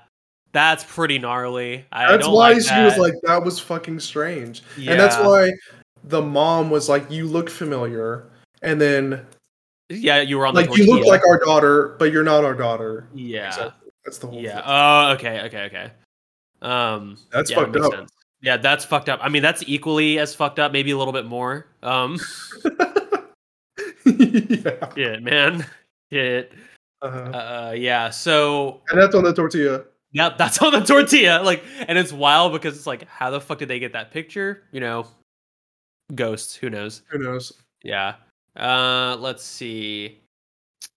that's pretty gnarly. I That's why like she was like, that was fucking strange. And that's why the mom was like, you look familiar. And then, yeah, you were on the like, you look like our daughter, but you're not our daughter. yeah, Exactly. That's the whole yeah. thing. Oh, okay, okay, okay. Um, That's yeah, fucked makes up. sense. Yeah, that's fucked up. I mean, that's equally as fucked up, maybe a little bit more. Um, [laughs] yeah. [laughs] yeah, man. Yeah. Uh-huh. Uh, yeah. So. And that's on the tortilla. Yep, that's on the tortilla. Like, and it's wild because it's like, how the fuck did they get that picture? You know, ghosts. Who knows? Who knows? Yeah. Uh, let's see.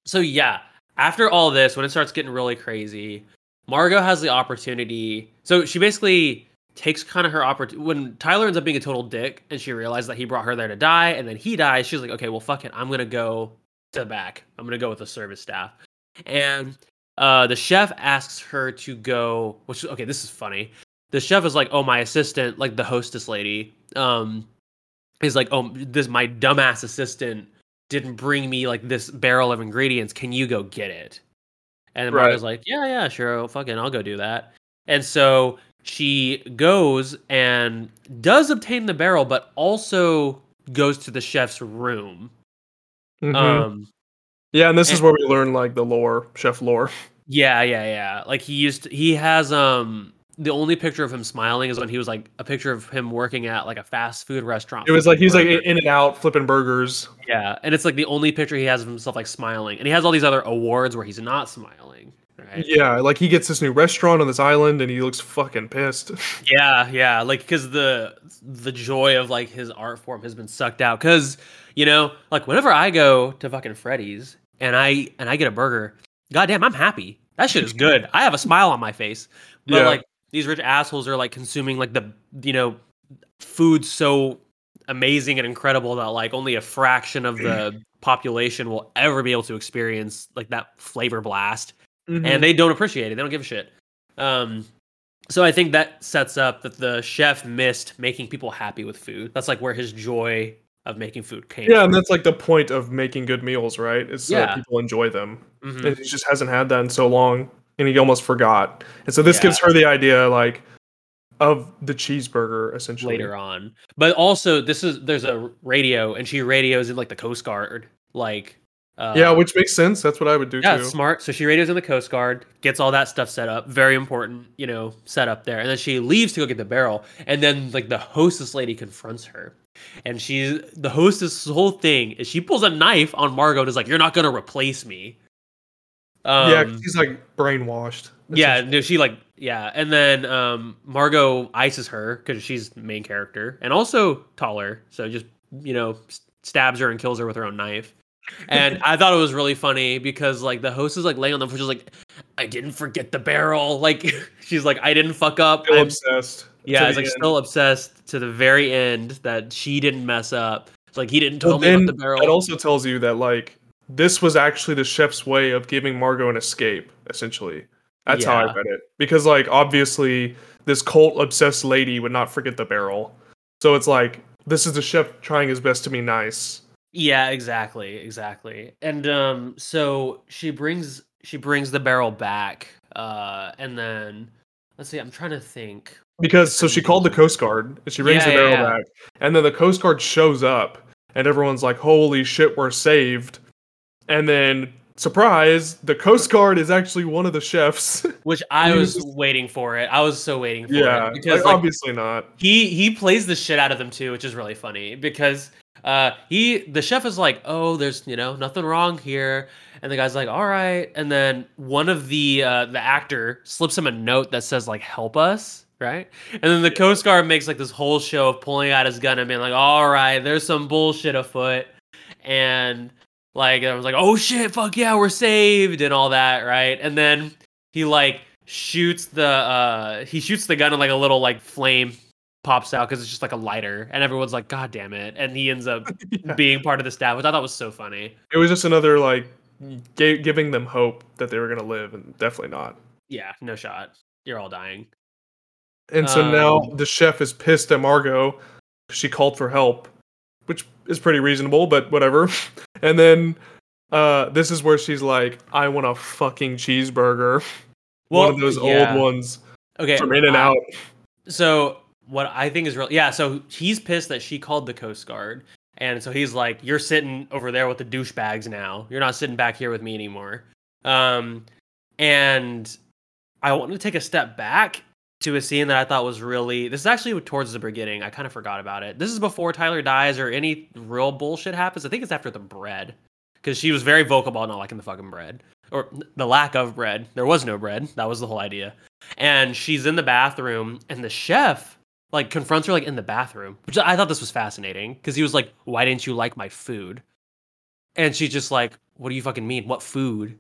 So yeah, after all this, when it starts getting really crazy, Margot has the opportunity. So she basically takes kind of her opportunity when Tyler ends up being a total dick and she realizes that he brought her there to die and then he dies. She's like, okay, well, fuck it. I'm going to go to the back. I'm going to go with the service staff. And uh, the chef asks her to go, which, okay, this is funny. The chef is like, oh, my assistant, like the hostess lady, um, is like, oh, this, my dumbass assistant didn't bring me like this barrel of ingredients. Can you go get it? And right. Margot's like, yeah, yeah, sure, fucking, I'll go do that. And so she goes and does obtain the barrel, but also goes to the chef's room. Mm-hmm. Um, yeah, and this and, is where we learn like the lore, chef lore. Yeah, yeah, yeah. Like he used, to, he has um the only picture of him smiling is when he was like a picture of him working at like a fast food restaurant. It was like he's like in and out flipping burgers. Yeah, and it's like the only picture he has of himself like smiling, and he has all these other awards where he's not smiling. Right? Yeah, like he gets this new restaurant on this island, and he looks fucking pissed. [laughs] yeah, yeah, like because the the joy of like his art form has been sucked out. Because you know, like whenever I go to fucking Freddy's and I and I get a burger, goddamn, I'm happy. That shit is good. I have a smile on my face. But yeah. like these rich assholes are like consuming like the you know food so amazing and incredible that like only a fraction of the [clears throat] population will ever be able to experience like that flavor blast mm-hmm. and they don't appreciate it they don't give a shit um so i think that sets up that the chef missed making people happy with food that's like where his joy of making food came yeah and that's like the point of making good meals right is so yeah. people enjoy them mm-hmm. and he just hasn't had that in so long and he almost forgot. And so this yeah. gives her the idea like of the cheeseburger essentially later on. But also this is there's a radio and she radios in like the Coast Guard like uh, yeah, which makes sense. That's what I would do yeah, too. smart. So she radios in the Coast Guard, gets all that stuff set up. Very important, you know, set up there. And then she leaves to go get the barrel. And then like the hostess lady confronts her. And she's the hostess whole thing is she pulls a knife on Margot and is like, You're not gonna replace me. Um, yeah, he's like brainwashed. yeah, no, she like yeah, and then um, Margot ices her because she's the main character and also taller, so just you know stabs her and kills her with her own knife. And [laughs] I thought it was really funny because like the host is like laying on the floor, she's like, "I didn't forget the barrel." Like [laughs] she's like, "I didn't fuck up." I'm obsessed. Yeah, it's like end. still obsessed to the very end that she didn't mess up. It's like he didn't tell well, me about the barrel. It also tells you that like this was actually the chef's way of giving Margot an escape, essentially. That's yeah. how I read it. Because like obviously this cult obsessed lady would not forget the barrel. So it's like this is the chef trying his best to be nice. Yeah, exactly, exactly. And um so she brings she brings the barrel back uh and then let's see, I'm trying to think. Because so she called the Coast Guard and she brings yeah, the barrel yeah, back and then the Coast Guard shows up and everyone's like, "Holy shit, we're saved." and then surprise, the Coast Guard is actually one of the chefs. [laughs] Which I was waiting for it. I was so waiting for yeah, it because like, obviously not. He he plays the shit out of them too, which is really funny because uh he the chef is like, "Oh, there's, you know, nothing wrong here." And the guy's like, "All right." And then one of the uh the actor slips him a note that says like, "Help us." Right? And then the Coast Guard makes like this whole show of pulling out his gun and being like, "All right, there's some bullshit afoot." And like I was like, oh shit, fuck yeah, we're saved and all that, right? And then he like shoots the uh he shoots the gun and like a little like flame pops out because it's just like a lighter and everyone's like god damn it and he ends up [laughs] yeah. being part of the staff which i thought was so funny it was just another like g- giving them hope that they were gonna live and definitely not yeah no shot you're all dying and so um, now the chef is pissed at margot she called for help which is pretty reasonable, but whatever. [laughs] And then uh, this is where she's like, "I want a fucking cheeseburger." Well, [laughs] One of those yeah. old ones. Okay, from In and Out. So what I think is real, yeah. So he's pissed that she called the Coast Guard, and so he's like, "You're sitting over there with the douchebags now. You're not sitting back here with me anymore." Um, and I want to take a step back to a scene that I thought was really. This is actually towards the beginning. I kind of forgot about it. This is before Tyler dies or any real bullshit happens. I think it's after the bread, because she was very vocal about not liking the fucking bread or the lack of bread. There was no bread. That was the whole idea. And she's in the bathroom, and the chef like confronts her like in the bathroom, which I thought this was fascinating because he was like, "Why didn't you like my food?" And she's just like, "What do you fucking mean? What food?"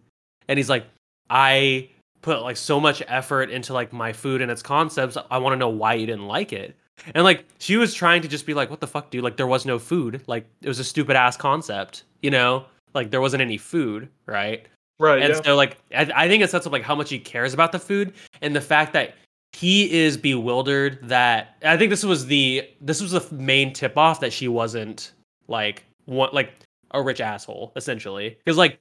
And he's like, "I put like so much effort into like my food and its concepts. I want to know why you didn't like it." And like she was trying to just be like, "What the fuck, dude? Like there was no food. Like it was a stupid ass concept, you know? Like there wasn't any food, right?" Right. And yeah. so like I, I think it sets up like how much he cares about the food and the fact that he is bewildered that I think this was the this was the main tip off that she wasn't like what like a rich asshole essentially because like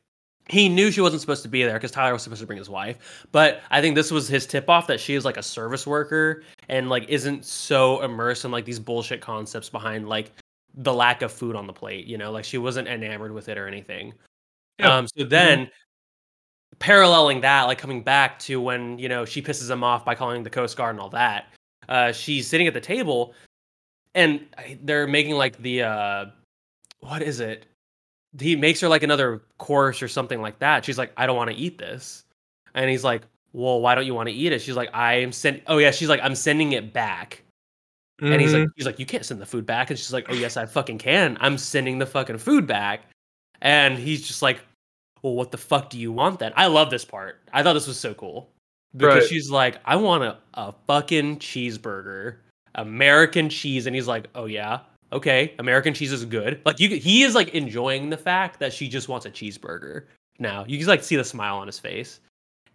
he knew she wasn't supposed to be there because Tyler was supposed to bring his wife but I think this was his tip off that she is like a service worker and like isn't so immersed in like these bullshit concepts behind like the lack of food on the plate you know like she wasn't enamored with it or anything yeah. um so then mm-hmm paralleling that, like coming back to when you know she pisses him off by calling the Coast Guard and all that. Uh, she's sitting at the table, and they're making like the uh, what is it? He makes her like another course or something like that. She's like, I don't want to eat this, and he's like, Well, why don't you want to eat it? She's like, I am send. Oh yeah, she's like, I'm sending it back. Mm-hmm. And he's like, mm-hmm. he's like, you can't send the food back. And she's like, oh yes, I fucking can. I'm sending the fucking food back. And he's just like, well, what the fuck do you want then? I love this part. I thought this was so cool because right. she's like, I want a, a fucking cheeseburger, American cheese, and he's like, oh yeah, okay, American cheese is good. Like you, he is like enjoying the fact that she just wants a cheeseburger. Now you can like see the smile on his face,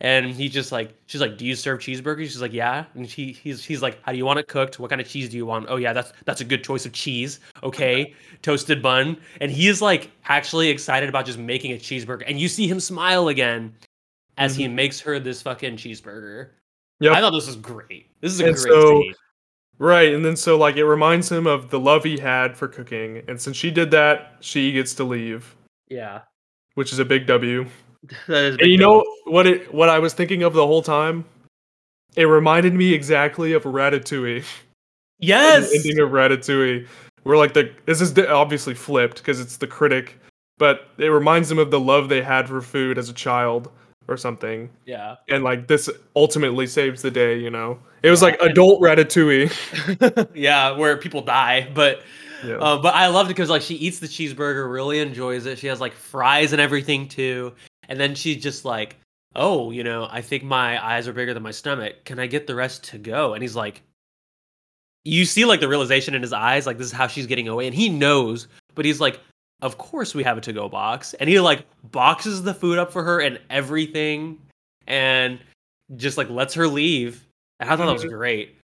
and he just like she's like, "Do you serve cheeseburgers?" She's like, "Yeah." And he he's he's like, "How do you want it cooked? What kind of cheese do you want?" "Oh yeah, that's that's a good choice of cheese." Okay, [laughs] toasted bun. And he is like actually excited about just making a cheeseburger. And you see him smile again as mm-hmm. he makes her this fucking cheeseburger. Yeah, I thought this was great. This is a and great so, scene. Right, and then so like it reminds him of the love he had for cooking, and since she did that, she gets to leave. Yeah, which is a big W. [laughs] that is. and you know what? It what I was thinking of the whole time. It reminded me exactly of Ratatouille. [laughs] Yes, the ending of Ratatouille, where like the this is obviously flipped because it's the critic, but it reminds them of the love they had for food as a child or something. Yeah, and like this ultimately saves the day. You know, it was yeah, like adult Ratatouille. [laughs] yeah, where people die, but yeah. Uh, but I loved it because like she eats the cheeseburger, really enjoys it. She has like fries and everything too, and then she's just like, "Oh, you know, I think my eyes are bigger than my stomach. Can I get the rest to go?" And he's like, you see like the realization in his eyes, like this is how she's getting away, and he knows, but he's like, "Of course we have a to-go box," and he like boxes the food up for her and everything, and just like lets her leave. And I thought that was mm-hmm. great.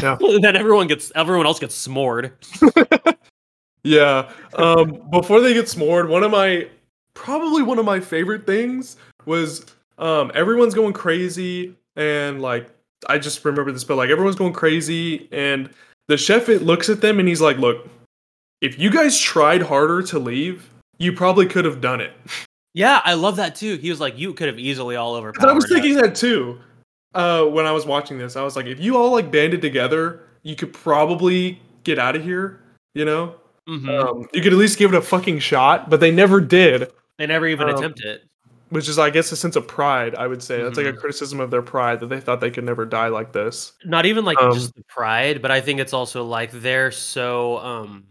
Yeah. [laughs] then everyone gets everyone else gets s'mored. [laughs] yeah. Um, before they get s'mored, one of my probably one of my favorite things was um, everyone's going crazy and like I just remember this, but like everyone's going crazy and the chef it looks at them and he's like, "Look, if you guys tried harder to leave, you probably could have done it." Yeah, I love that too. He was like, "You could have easily all over." I was thinking that too uh, when I was watching this. I was like, if you all like banded together, you could probably get out of here. You know, mm-hmm. um, you could at least give it a fucking shot. But they never did. They never even um, attempt it. Which is, I guess, a sense of pride. I would say mm-hmm. that's like a mm-hmm. criticism of their pride that they thought they could never die like this. Not even like um, just the pride, but I think it's also like they're so um,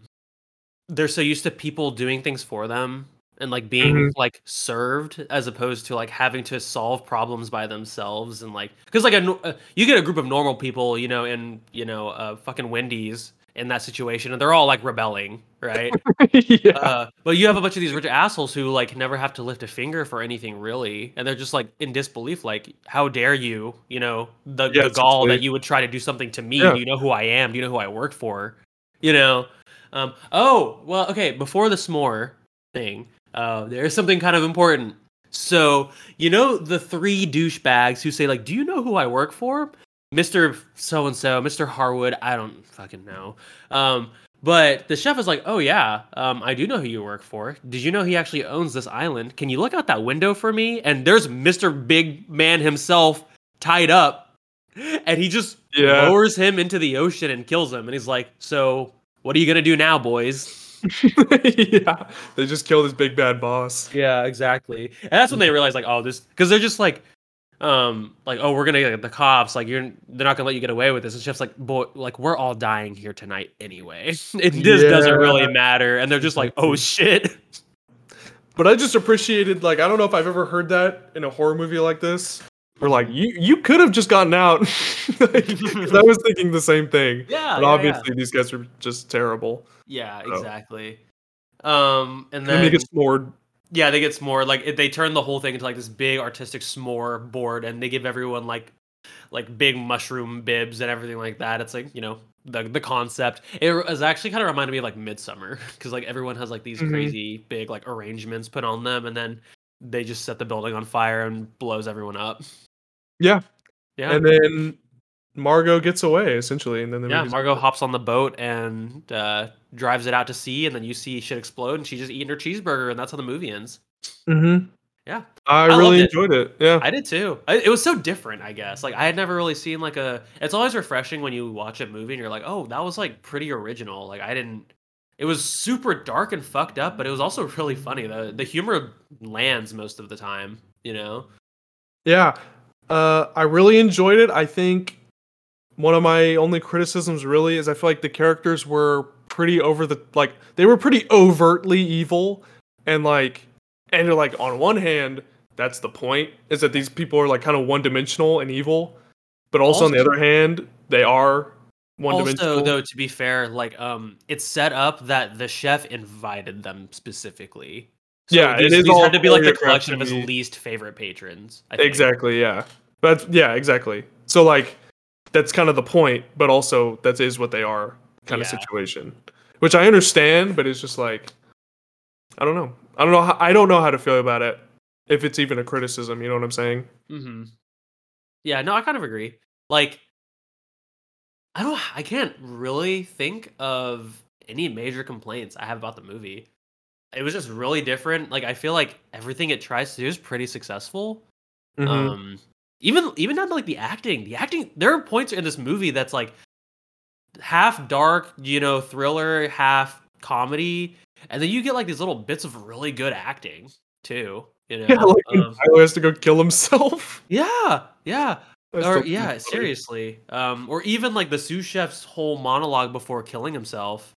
they're so used to people doing things for them and like being mm-hmm. like served as opposed to like having to solve problems by themselves and like because like a, uh, you get a group of normal people you know in you know uh, fucking wendy's in that situation and they're all like rebelling right [laughs] yeah. Uh, but you have a bunch of these rich assholes who like never have to lift a finger for anything really and they're just like in disbelief like how dare you you know the, yeah, the gall that you would try to do something to me yeah. do you know who i am do you know who i work for you know um, oh well okay before the s'more thing uh, there's something kind of important. So, you know, the three douchebags who say, like, do you know who I work for? Mr. So and so, Mr. Harwood, I don't fucking know. Um, but the chef is like, oh, yeah, um, I do know who you work for. Did you know he actually owns this island? Can you look out that window for me? And there's Mr. Big Man himself tied up and he just yeah. lowers him into the ocean and kills him. And he's like, "So, what are you gonna do now, boys?" [laughs] yeah, they just kill this big bad boss. Yeah, exactly. And that's when they realize, like, oh, this because they're just like, um, like, oh, we're gonna get the cops. Like, you're they're not gonna let you get away with this. And Chef's like, boy, like, we're all dying here tonight anyway. [laughs] it this yeah. doesn't really matter. And they're just like, oh shit. But I just appreciated, like, I don't know if I've ever heard that in a horror movie like this. We're like, you you could have just gotten out. [laughs] like, I was thinking the same thing. Yeah. But yeah, obviously, yeah. these guys are just terrible. Yeah, exactly. Um, and then and they get s'mored. Yeah, they get s'more. Like they turn the whole thing into like this big artistic s'more board, and they give everyone like like big mushroom bibs and everything like that. It's like you know the the concept. It was actually kind of reminded me of like Midsummer [laughs] because like everyone has like these mm-hmm. crazy big like arrangements put on them, and then they just set the building on fire and blows everyone up. Yeah, yeah. And then Margot gets away essentially, and then the yeah, Margot hops on the boat and uh, drives it out to sea, and then you see shit explode, and she's just eating her cheeseburger, and that's how the movie ends. Mm-hmm. Yeah, I, I really enjoyed it. Yeah, I did too. I, it was so different, I guess. Like I had never really seen like a. It's always refreshing when you watch a movie and you're like, oh, that was like pretty original. Like I didn't. It was super dark and fucked up, but it was also [laughs] really funny. the The humor lands most of the time. You know. Yeah, uh, I really enjoyed it. I think one of my only criticisms really is I feel like the characters were pretty over the like they were pretty overtly evil and like and you're like on one hand that's the point is that these people are like kind of one dimensional and evil but also, also on the other hand they are one dimensional also though to be fair like um it's set up that the chef invited them specifically so yeah these, it is these had to be like the collection of his least favorite patrons exactly yeah but yeah exactly so like that's kind of the point, but also that is what they are kind yeah. of situation, which I understand, but it's just like I don't know. I don't know. How, I don't know how to feel about it. If it's even a criticism, you know what I'm saying? Mm-hmm. Yeah. No, I kind of agree. Like, I don't. I can't really think of any major complaints I have about the movie. It was just really different. Like, I feel like everything it tries to do is pretty successful. Mm-hmm. Um, even even not like the acting the acting there are points in this movie that's like half dark you know thriller half comedy and then you get like these little bits of really good acting too you [laughs] know yeah, like um, Tyler has to go kill himself [laughs] yeah yeah or yeah funny. seriously um or even like the sous chef's whole monologue before killing himself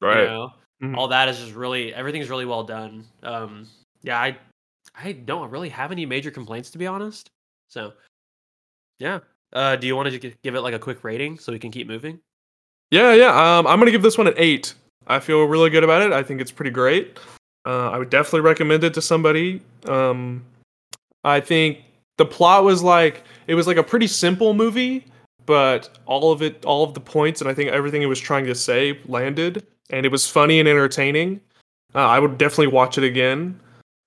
right you know? Mm-hmm. all that is just really everything's really well done um yeah i i don't really have any major complaints to be honest so, yeah. Uh, do you want to give it like a quick rating so we can keep moving? Yeah, yeah. Um, I'm gonna give this one an eight. I feel really good about it. I think it's pretty great. Uh, I would definitely recommend it to somebody. Um, I think the plot was like it was like a pretty simple movie, but all of it, all of the points, and I think everything it was trying to say landed, and it was funny and entertaining. Uh, I would definitely watch it again.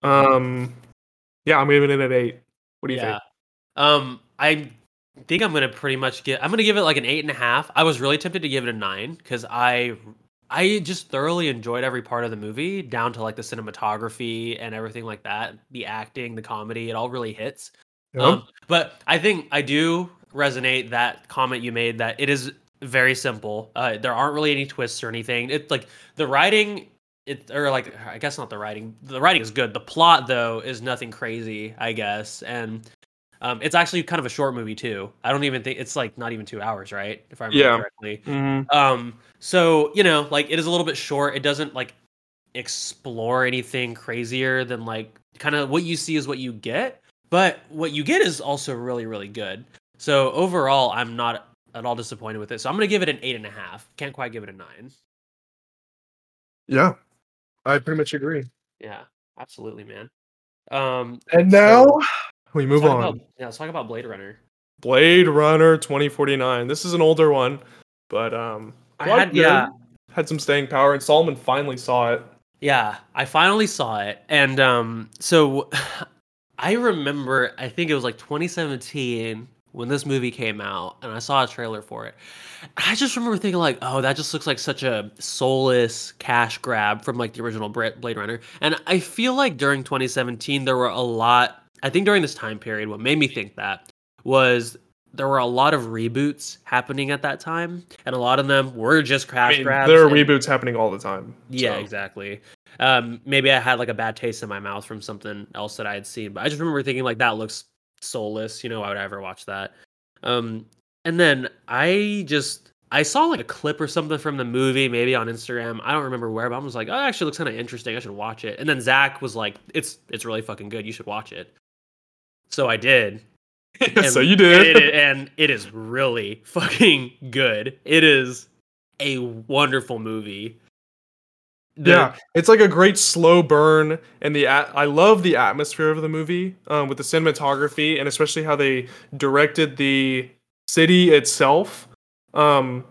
Um, yeah, I'm giving it an eight. What do you yeah. think? Um, I think I'm gonna pretty much get. I'm gonna give it like an eight and a half. I was really tempted to give it a nine because I, I just thoroughly enjoyed every part of the movie, down to like the cinematography and everything like that. The acting, the comedy, it all really hits. Um, but I think I do resonate that comment you made that it is very simple. Uh, there aren't really any twists or anything. It's like the writing it or like I guess not the writing. The writing is good. The plot though is nothing crazy, I guess. And um, it's actually kind of a short movie too. I don't even think it's like not even two hours, right? If I remember yeah. correctly. Mm-hmm. Um, so you know, like it is a little bit short. It doesn't like explore anything crazier than like kind of what you see is what you get. But what you get is also really, really good. So overall, I'm not at all disappointed with it. So I'm gonna give it an eight and a half. Can't quite give it a nine. Yeah, I pretty much agree. Yeah, absolutely, man. Um, and now so, we move on. About, yeah, let's talk about Blade Runner. Blade Runner 2049. This is an older one, but um, I had yeah had some staying power, and Solomon finally saw it. Yeah, I finally saw it, and um, so [sighs] I remember I think it was like 2017 when this movie came out, and I saw a trailer for it. I just remember thinking like, oh, that just looks like such a soulless cash grab from like the original Blade Runner, and I feel like during 2017 there were a lot I think during this time period, what made me think that was there were a lot of reboots happening at that time, and a lot of them were just cash I mean, grabs. There are and, reboots happening all the time. Yeah, so. exactly. Um, maybe I had like a bad taste in my mouth from something else that I had seen, but I just remember thinking like that looks soulless. You know, why would I ever watch that? Um, and then I just I saw like a clip or something from the movie, maybe on Instagram. I don't remember where, but I was like, oh, it actually looks kind of interesting. I should watch it. And then Zach was like, it's it's really fucking good. You should watch it. So I did. [laughs] so you did. It, and it is really fucking good. It is a wonderful movie. The, yeah, it's like a great slow burn, and the I love the atmosphere of the movie um, with the cinematography, and especially how they directed the city itself. Um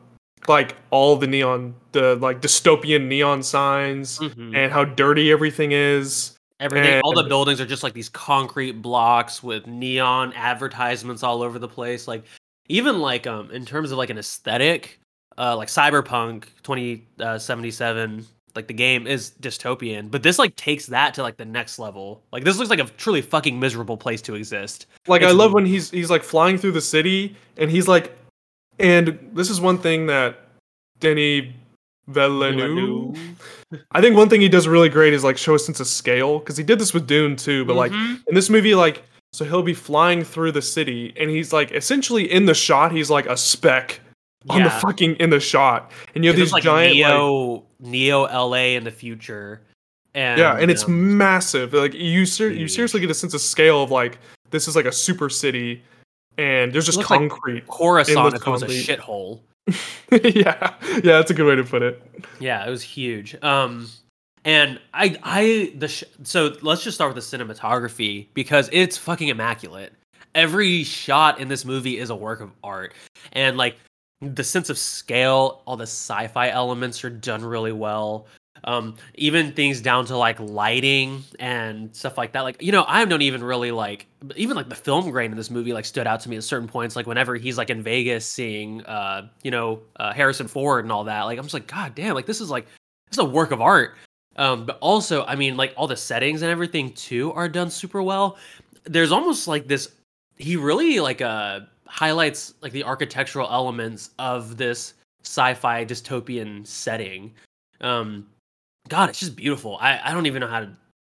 like all the neon the like dystopian neon signs mm-hmm. and how dirty everything is. Everything and, all the buildings are just like these concrete blocks with neon advertisements all over the place. Like even like um in terms of like an aesthetic uh like cyberpunk 2077 like the game is dystopian but this like takes that to like the next level like this looks like a truly fucking miserable place to exist like it's, i love when he's he's like flying through the city and he's like and this is one thing that Denis Villeneuve. I think one thing he does really great is like show a sense of scale because he did this with Dune too. But mm-hmm. like in this movie, like so he'll be flying through the city and he's like essentially in the shot. He's like a speck on yeah. the fucking in the shot, and you have these like giant Neo like, Neo LA in the future. And, yeah, and it's um, massive. Like you, ser- you seriously get a sense of scale of like this is like a super city and there's just concrete. Like Coruscant if was a shithole. [laughs] yeah, yeah, that's a good way to put it. Yeah, it was huge. Um, and I, I, the sh- so let's just start with the cinematography because it's fucking immaculate. Every shot in this movie is a work of art, and like the sense of scale, all the sci-fi elements are done really well. Um even things down to like lighting and stuff like that. Like you know i don't even really like even like the film grain in this movie like stood out to me at certain points. Like whenever he's like in vegas seeing uh you know uh, harrison ford and all that like i'm just like god damn like this is like this is a work of art. Um but also i mean like all the settings and everything too are done super well. There's almost like this he really like uh highlights like the architectural elements of this sci-fi dystopian setting um God, it's just beautiful. I, I don't even know how to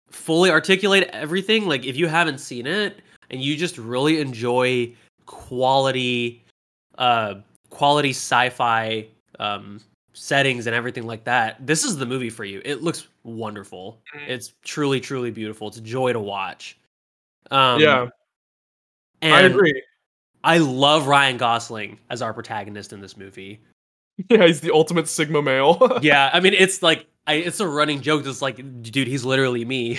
fully articulate everything. Like if you haven't seen it and you just really enjoy quality uh quality sci-fi um settings and everything like that, this is the movie for you. It looks wonderful. Mm. It's truly, truly beautiful. It's a joy to watch. Um Yeah. I agree. I love Ryan Gosling as our protagonist in this movie. Yeah, he's the ultimate Sigma male. [laughs] yeah, I mean, it's like I, it's a running joke. It's like, dude, he's literally me.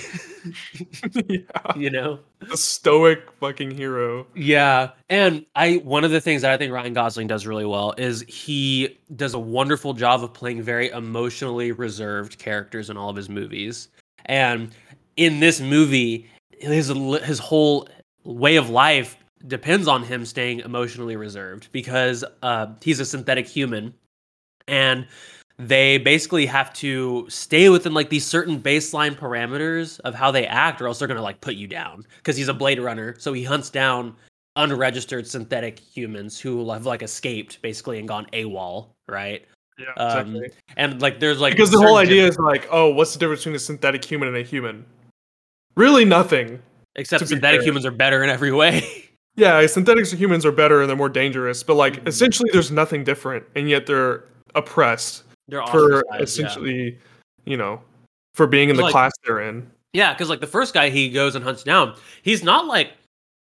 [laughs] yeah. You know, a stoic fucking hero. Yeah, and I one of the things that I think Ryan Gosling does really well is he does a wonderful job of playing very emotionally reserved characters in all of his movies. And in this movie, his his whole way of life depends on him staying emotionally reserved because uh, he's a synthetic human, and they basically have to stay within like these certain baseline parameters of how they act or else they're going to like put you down because he's a blade runner so he hunts down unregistered synthetic humans who have like escaped basically and gone AWOL, right? Yeah, um, exactly. and like there's like because the whole idea is like, oh, what's the difference between a synthetic human and a human? Really, nothing. Except synthetic humans are better in every way. [laughs] yeah, synthetics synthetic humans are better and they're more dangerous, but like mm-hmm. essentially, there's nothing different, and yet they're oppressed they're for essentially, yeah. you know, for being in the like, class they're in. Yeah, because like the first guy he goes and hunts down, he's not like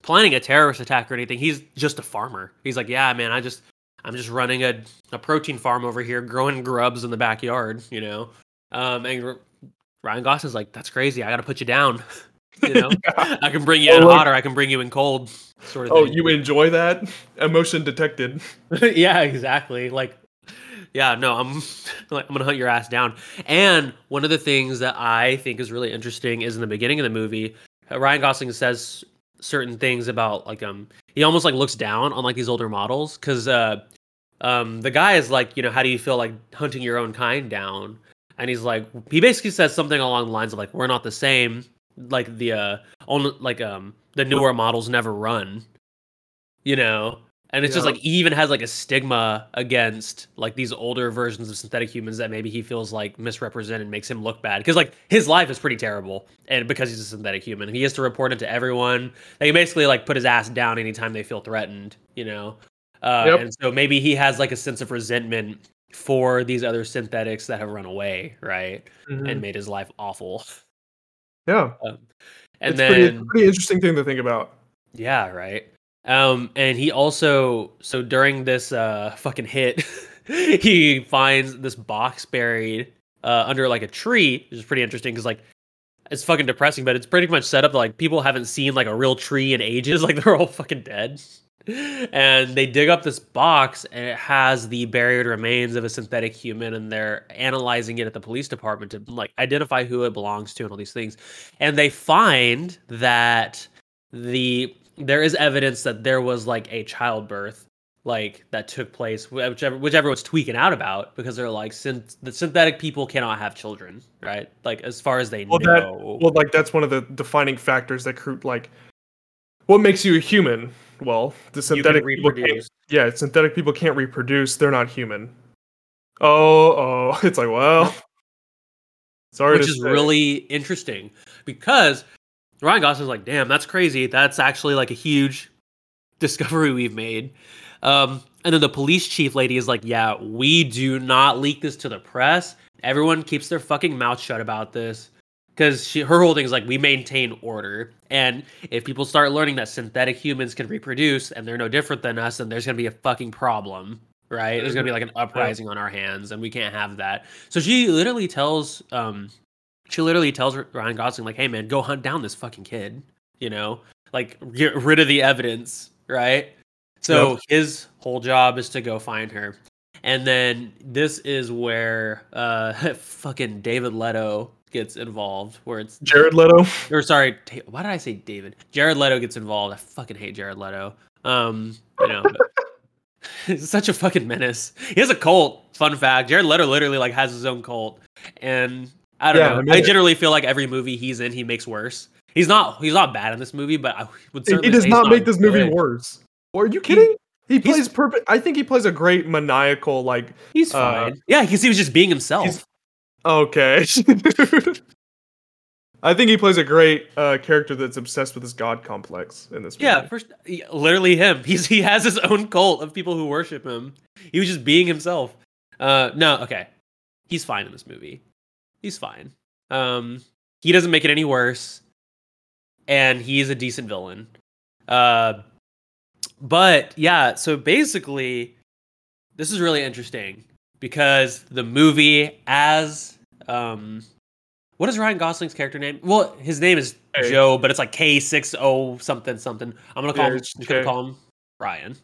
planning a terrorist attack or anything. He's just a farmer. He's like, yeah, man, I just I'm just running a, a protein farm over here, growing grubs in the backyard, you know. Um, and Ryan Gosling's like, that's crazy. I got to put you down. [laughs] you know, [laughs] yeah. I can bring you in hot or I can bring you in cold. Sort of. Oh, thing. you enjoy that emotion detected? [laughs] yeah, exactly. Like yeah, no, I'm [laughs] like I'm gonna hunt your ass down. And one of the things that I think is really interesting is in the beginning of the movie, uh, Ryan Gosling says certain things about like um he almost like looks down on like these older models because uh um the guy is like you know how do you feel like hunting your own kind down and he's like he basically says something along the lines of like we're not the same like the uh only like um the newer models never run you know? And it's yeah. just like he even has like a stigma against like these older versions of synthetic humans that maybe he feels like misrepresented makes him look bad. Because like his life is pretty terrible and because he's a synthetic human. He has to report it to everyone. They basically like put his ass down anytime they feel threatened you know? Uh, yep. and so maybe he has like a sense of resentment for these other synthetics that have run away right? Mm-hmm. and made his life awful [laughs] yeah. Um, and it's then pretty, pretty interesting thing to think about. Yeah right. Um, and he also so during this uh fucking hit, [laughs] he finds this box buried uh under like a tree, which is pretty interesting because like it's fucking depressing, but it's pretty much set up like people haven't seen like a real tree in ages, [laughs] like they're all fucking dead. And they dig up this box and it has the buried remains of a synthetic human and they're analyzing it at the police department to like identify who it belongs to and all these things. And they find that the there is evidence that there was like a childbirth like that took place whichever whichever was tweaking out about because they're like since the synthetic people cannot have children right like as far as they well, know that, well like that's one of the defining factors that like what makes you a human well the synthetic people can't, yeah synthetic people can't reproduce they're not human oh oh [laughs] it's like well sorry which is say. really interesting because Ryan Gosling's like, damn, that's crazy. That's actually like a huge [laughs] discovery we've made. Um, and then the police chief lady is like, yeah, we do not leak this to the press. Everyone keeps their fucking mouth shut about this. Because she her whole thing is like we maintain order. And if people start learning that synthetic humans can reproduce and they're no different than us, then there's gonna be a fucking problem. Right? There's gonna be like an uprising on our hands, and we can't have that. So she literally tells um she literally tells Ryan Gosling like, "Hey man, go hunt down this fucking kid." You know, like get rid of the evidence, right? So yep. his whole job is to go find her. And then this is where uh [laughs] fucking David Leto gets involved where it's Jared Leto. [laughs] Or sorry, why did I say David? Jared Leto gets involved. I fucking hate Jared Leto. Um, you know, [laughs] he's such a fucking menace. He has a cult. Fun fact: Jared Leto literally like has his own cult, and I don't yeah, know. I, mean, I generally feel like every movie he's in, he makes worse. He's not he's not bad in this movie, but I would certainly he does not make this movie worse. Or are you kidding? He, he plays perfect. I think he plays a great maniacal like. He's uh, fine. yeah, because he was just being himself. Okay. [laughs] I think he plays a great uh, character that's obsessed with his god complex in this movie. Yeah, first, literally him. He's he has his own cult of people who worship him. He was just being himself. Uh, no, okay, he's fine in this movie he's fine. Um, he doesn't make it any worse, and he's a decent villain. Uh, but yeah, so basically, this is really interesting because the movie, as um, what is Ryan Gosling's character name? Well, his name is hey. Joe, but it's like K six O something something. I'm gonna call yeah, him. I'm gonna call him Ryan.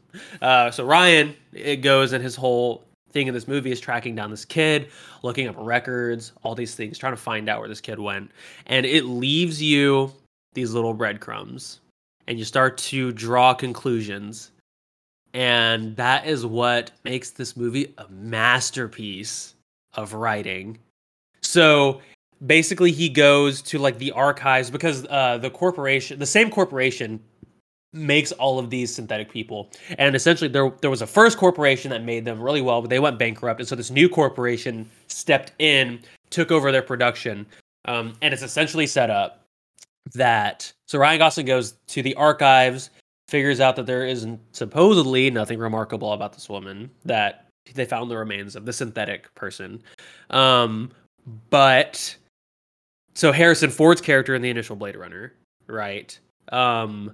Uh, so Ryan, it goes and his whole thing in this movie is tracking down this kid, looking up records, all these things, trying to find out where this kid went. And it leaves you these little breadcrumbs and you start to draw conclusions. And that is what makes this movie a masterpiece of writing. So basically, he goes to like the archives because uh, the corporation, the same corporation makes all of these synthetic people. And essentially there there was a first corporation that made them really well, but they went bankrupt. And so this new corporation stepped in, took over their production. Um, and it's essentially set up that so Ryan Gosling goes to the archives, figures out that there isn't supposedly nothing remarkable about this woman, that they found the remains of the synthetic person. Um, but so Harrison Ford's character in the initial Blade Runner, right? Um,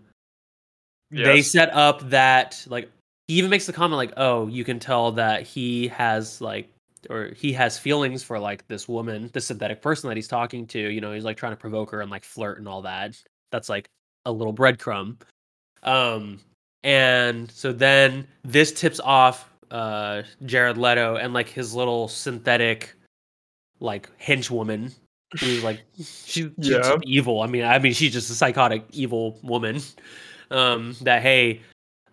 Yes. They set up that like he even makes the comment like, "Oh, you can tell that he has like or he has feelings for like this woman, this synthetic person that he's talking to. You know, he's like trying to provoke her and like flirt and all that. That's like a little breadcrumb. Um, and so then this tips off uh Jared Leto and like his little synthetic like henchwoman who's like she's, yeah. evil. I mean, I mean she's just a psychotic evil woman um, that hey,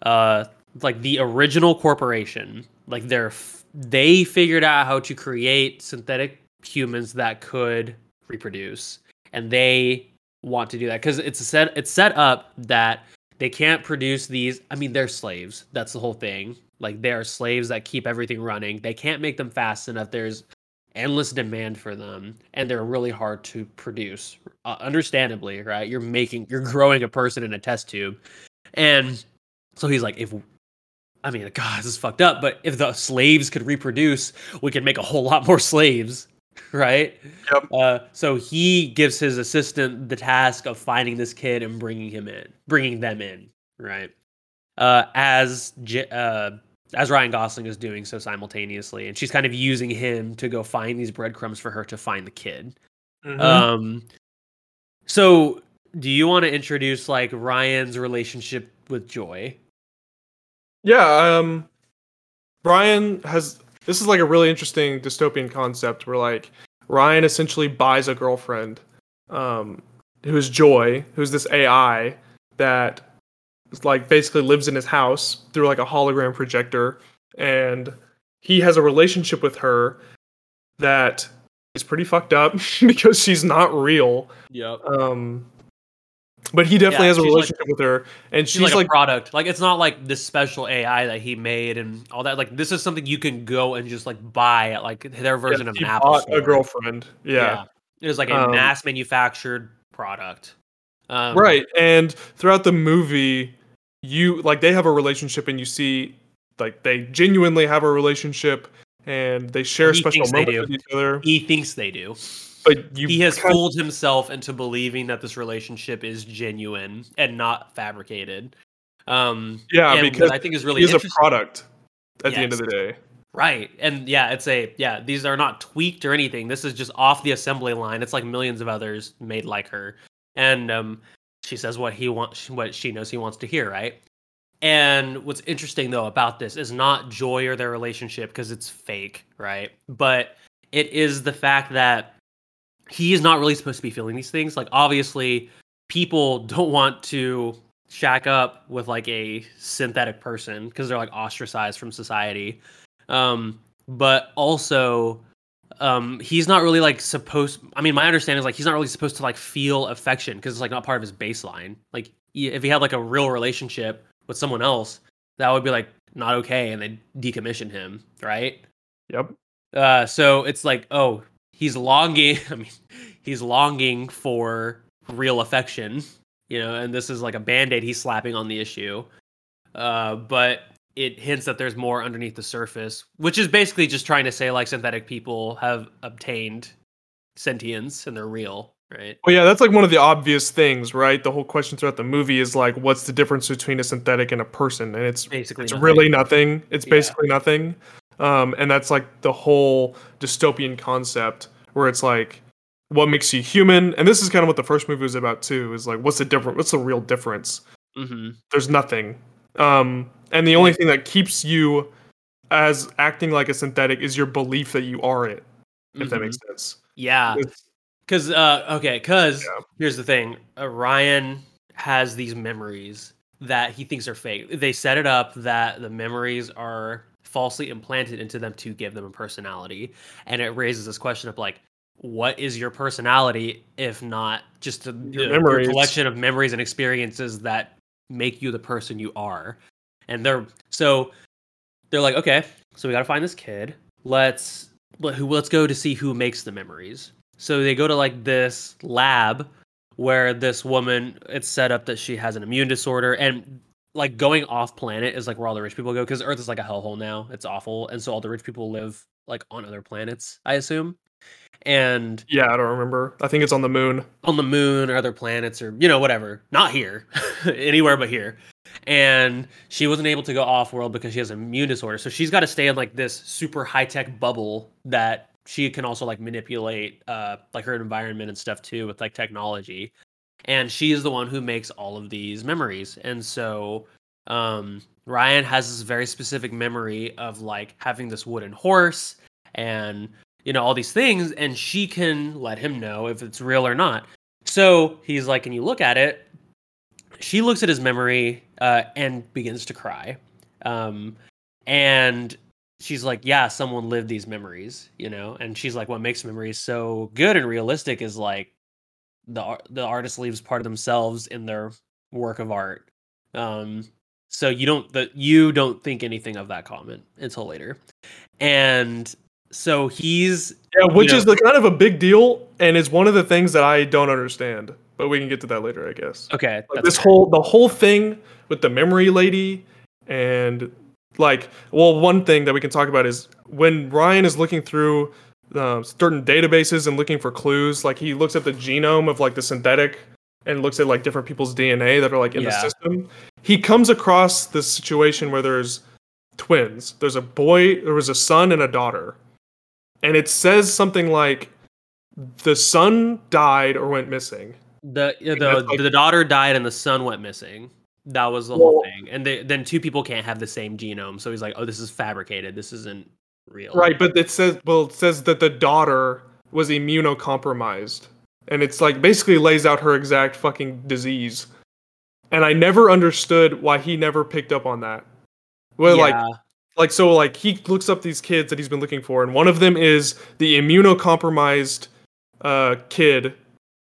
uh, like the original corporation, like they're f- they figured out how to create synthetic humans that could reproduce, and they want to do that because it's set it's set up that they can't produce these. I mean, they're slaves. That's the whole thing. Like they are slaves that keep everything running. They can't make them fast enough. There's endless demand for them, and they're really hard to produce. Uh, understandably, right? You're making, you're growing a person in a test tube, and so he's like, if I mean, God, this is fucked up. But if the slaves could reproduce, we could make a whole lot more slaves, [laughs] right? Yep. Uh, so he gives his assistant the task of finding this kid and bringing him in, bringing them in, right? Uh, as J- uh, as Ryan Gosling is doing so simultaneously, and she's kind of using him to go find these breadcrumbs for her to find the kid. Mm-hmm. Um, so do you want to introduce like Ryan's relationship with Joy? Yeah, um Ryan has this is like a really interesting dystopian concept where like Ryan essentially buys a girlfriend um who's Joy, who's this AI that like basically lives in his house through like a hologram projector and he has a relationship with her that is pretty fucked up [laughs] because she's not real. Yep. Um but he definitely yeah, has a relationship like, with her, and she's, she's like, like, a product. Like it's not like this special AI that he made and all that. Like this is something you can go and just like buy at like their version yeah, of an Apple. Store. A girlfriend, yeah. yeah. It was like a um, mass manufactured product. Um, right, and throughout the movie, you like they have a relationship, and you see like they genuinely have a relationship, and they share special moments with each other. He thinks they do but he has fooled himself into believing that this relationship is genuine and not fabricated. Um, yeah, because I think is really is a product at yes. the end of the day. Right. And yeah, it's a yeah, these are not tweaked or anything. This is just off the assembly line. It's like millions of others made like her. And um she says what he wants what she knows he wants to hear, right? And what's interesting though about this is not joy or their relationship because it's fake, right? But it is the fact that he is not really supposed to be feeling these things. Like obviously, people [laughs] don't want to shack up with like a synthetic person because they're like ostracized from society. Um, but also, um, he's not really like supposed. I mean, my understanding is like he's not really supposed to like feel affection because it's like not part of his baseline. Like if he had like a real relationship with someone else, that would be like not okay, and they decommission him, right? Yep. Uh, so it's like, oh, he's longing [laughs] i mean he's longing for real affection you know and this is like a band-aid he's slapping on the issue uh, but it hints that there's more underneath the surface which is basically just trying to say like synthetic people have obtained sentience and they're real right? Well yeah that's like one of the obvious things right? The whole question throughout the movie is like what's the difference between a synthetic and a person? And it's basically it's nothing. really nothing. it's basically yeah. nothing. Um, and that's like the whole dystopian concept where it's like what makes you human? And this is kind of what the first movie was about too is like what's the different what's the real difference? Mm-hmm. there's nothing um, and the only thing that keeps you as acting like a synthetic is your belief that you are it if mm-hmm. that makes mm-hmm. sense yeah because uh, okay because yeah. here's the thing uh, ryan has these memories that he thinks are fake they set it up that the memories are falsely implanted into them to give them a personality. And it raises this question of like, what is your personality if not just a, a collection of memories and experiences that make you the person you are? And they're so they're like, okay, so we got to find this kid. Let's let, who let's go to see who makes the memories. So they go to like this lab where this woman it's set up that she has an immune disorder and like going off planet is like where all the rich people go because Earth is like a hellhole now. It's awful, and so all the rich people live like on other planets, I assume. And yeah, I don't remember. I think it's on the moon. On the moon or other planets or you know whatever. Not here, [laughs] anywhere but here. And she wasn't able to go off world because she has an immune disorder. So she's got to stay in like this super high tech bubble that she can also like manipulate uh like her environment and stuff too with like technology and she is the one who makes all of these memories and so um, ryan has this very specific memory of like having this wooden horse and you know all these things and she can let him know if it's real or not. So he's like and you look at it she looks at his memory uh, and begins to cry. Um, and she's like yeah someone lived these memories you know? And she's like what makes memories so good and realistic is like the the artist leaves part of themselves in their work of art. Um, so you don't that you don't think anything of that comment until later, and so he's yeah, which you know, is the kind of a big deal, and is one of the things that I don't understand. But we can get to that later, I guess. Okay. Like this fair. whole the whole thing with the memory lady and like well one thing that we can talk about is when Ryan is looking through uh, certain databases and looking for clues like he looks at the genome of like the synthetic and looks at like different people's DNA that are like in yeah. the system he comes across this situation where there's twins there's a boy there was a son and a daughter and it says something like the son died or went missing the uh, the, like, the daughter died and the son went missing that was the well, whole thing. And they, then two people can't have the same genome. So he's like, oh, this is fabricated. This isn't real. Right. But it says, well, it says that the daughter was immunocompromised. And it's like basically lays out her exact fucking disease. And I never understood why he never picked up on that. Well, yeah. like, like so, like he looks up these kids that he's been looking for, and one of them is the immunocompromised uh, kid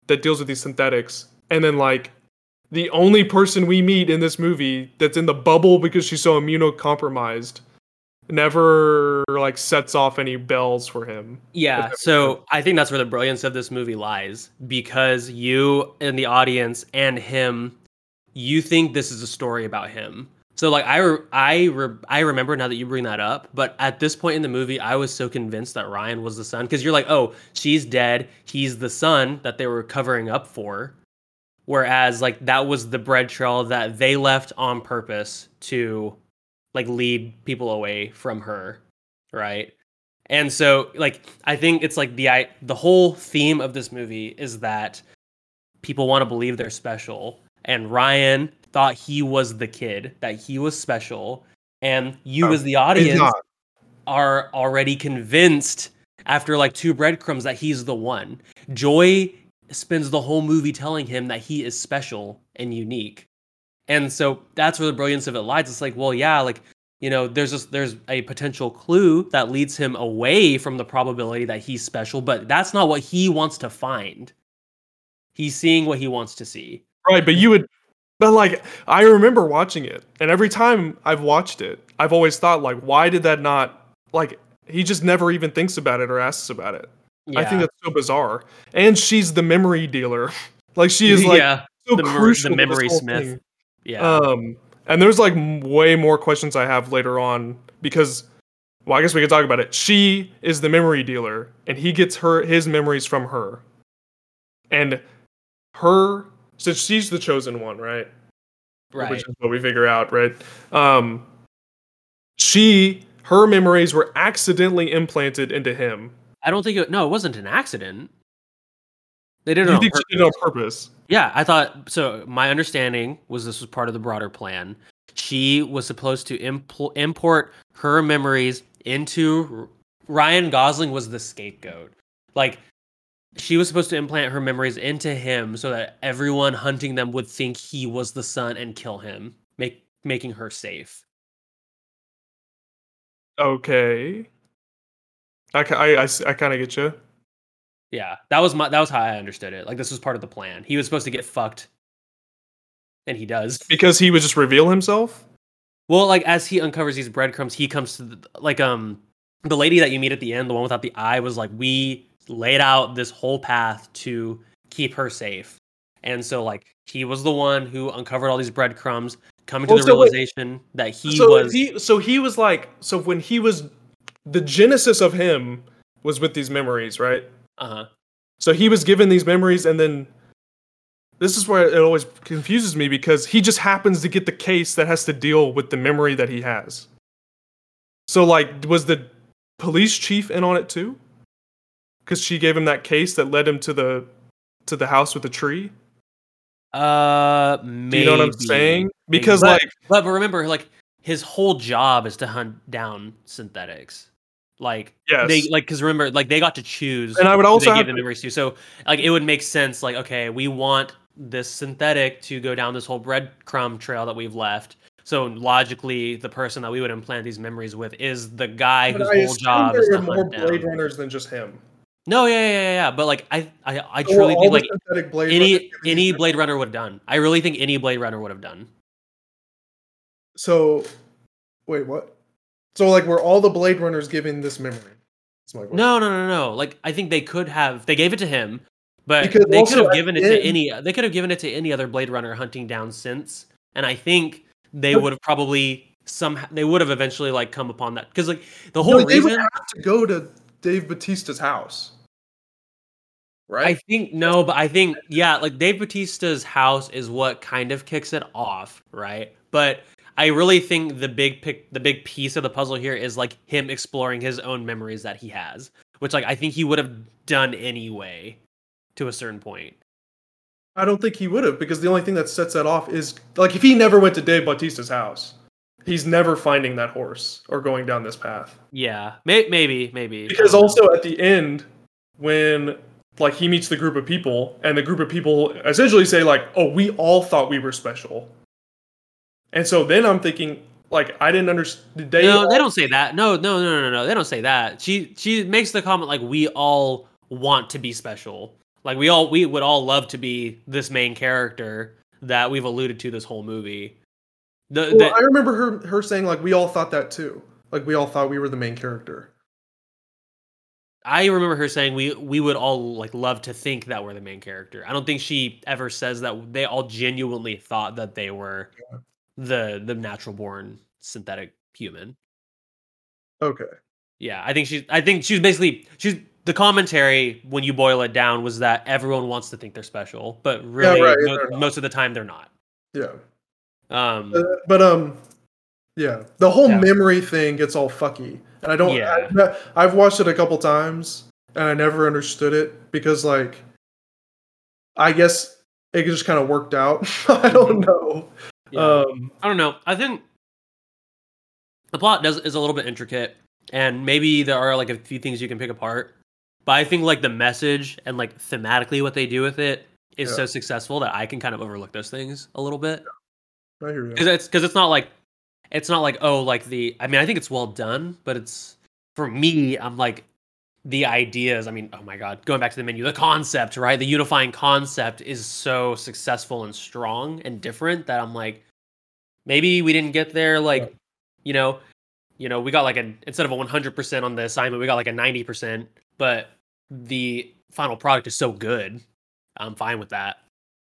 that deals with these synthetics, and then like the only person we meet in this movie that's in the bubble because she's so immunocompromised never like sets off any bells for him. Yeah, so I think that's where the brilliance of this movie lies because you and the audience and him you think this is a story about him. So like I re- I re- I remember now that you bring that up, but at this point in the movie I was so convinced that Ryan was the son cuz you're like, "Oh, she's dead. He's the son that they were covering up for." Whereas like that was the bread trail that they left on purpose to like lead people away from her, right? And so like I think it's like the I, the whole theme of this movie is that people want to believe they're special and Ryan thought he was the kid, that he was special and you oh, as the audience are already convinced after like two breadcrumbs that he's the one. Joy spends the whole movie telling him that he is special and unique. And so that's where the brilliance of it lies. It's like, well, yeah, like, you know, there's a, there's a potential clue that leads him away from the probability that he's special, but that's not what he wants to find. He's seeing what he wants to see. Right, but you would but like I remember watching it, and every time I've watched it, I've always thought like why did that not like he just never even thinks about it or asks about it. Yeah. I think that's so bizarre. And she's the memory dealer. [laughs] like she is like yeah. so the, crucial the memory smith. Thing. Yeah. Um and there's like way more questions I have later on because well, I guess we can talk about it. She is the memory dealer and he gets her his memories from her. And her so she's the chosen one, right? Right. Which is what we figure out, right? Um she her memories were accidentally implanted into him I don't think it. No, it wasn't an accident. They did it. You on think purpose. she did it on purpose? Yeah, I thought so. My understanding was this was part of the broader plan. She was supposed to impl- import her memories into Ryan Gosling was the scapegoat. Like she was supposed to implant her memories into him so that everyone hunting them would think he was the son and kill him, make making her safe. Okay. I, I, I, I kind of get you. Yeah, that was my that was how I understood it. Like this was part of the plan. He was supposed to get fucked, and he does [laughs] because he would just reveal himself. Well, like as he uncovers these breadcrumbs, he comes to the, like um the lady that you meet at the end, the one without the eye, was like we laid out this whole path to keep her safe, and so like he was the one who uncovered all these breadcrumbs, coming well, to the so realization wait, that he so was. He, so he was like so when he was the genesis of him was with these memories, right? Uh huh. So he was given these memories, and then this is where it always confuses me because he just happens to get the case that has to deal with the memory that he has. So, like, was the police chief in on it too? Because she gave him that case that led him to the to the house with the tree. Uh, maybe. Do you know what I'm saying? Because but, like, but, but remember, like, his whole job is to hunt down synthetics. Like yes. they like because remember like they got to choose and I would also they gave the memories to. So like it would make sense like okay we want this synthetic to go down this whole breadcrumb trail that we've left. So logically, the person that we would implant these memories with is the guy but whose I whole job is to hunt more Blade. Runners than just him. No, yeah, yeah, yeah, But like, I, I, I truly think like any any Blade Runner would have done. I really think any Blade Runner would have done. So, wait, what? So like, were all the Blade Runners given this memory? No, no, no, no. Like, I think they could have. They gave it to him, but because they could have given it to any. They could have given it to any other Blade Runner hunting down synths, and I think they would have probably some. They would have eventually like come upon that because like the whole no, they reason would have to go to Dave Bautista's house. Right? I think no, but I think yeah, like Dave Bautista's house is what kind of kicks it off, right? But I really think the big pick, the big piece of the puzzle here is like him exploring his own memories that he has, which like I think he would have done anyway, to a certain point. I don't think he would have because the only thing that sets that off is like if he never went to Dave Bautista's house, he's never finding that horse or going down this path. Yeah, may- maybe, maybe. Because also at the end, when like he meets the group of people, and the group of people essentially say like, "Oh, we all thought we were special," And so then I'm thinking, like, I didn't understand. They no, all- they don't say that. No, no, no, no, no. They don't say that. She she makes the comment like we all want to be special. Like we all we would all love to be this main character that we've alluded to this whole movie. The, well, the, I remember her her saying like we all thought that too. Like we all thought we were the main character. I remember her saying we we would all like love to think that we're the main character. I don't think she ever says that they all genuinely thought that they were yeah the the natural born synthetic human. Okay. Yeah, I think she's. I think she's basically she's the commentary when you boil it down was that everyone wants to think they're special, but really yeah, right, mo- most of the time they're not. Yeah. Um. Uh, but um. Yeah, the whole yeah. memory thing gets all fucky, and I don't. Yeah. I, I've watched it a couple times, and I never understood it because, like, I guess it just kind of worked out. [laughs] I don't mm-hmm. know. Yeah. Um, I don't know. I think the plot does is a little bit intricate, and maybe there are like a few things you can pick apart. But I think like the message and like thematically what they do with it is yeah. so successful that I can kind of overlook those things a little bit. Yeah. I hear you. Because it's because it's not like it's not like oh like the I mean I think it's well done, but it's for me I'm like the ideas i mean oh my god going back to the menu the concept right? The unifying concept is so successful and strong and different that i'm like maybe we didn't get there like you know you know we got like an instead of a 100% on the assignment we got like a 90% but the final product is so good. I'm fine with that.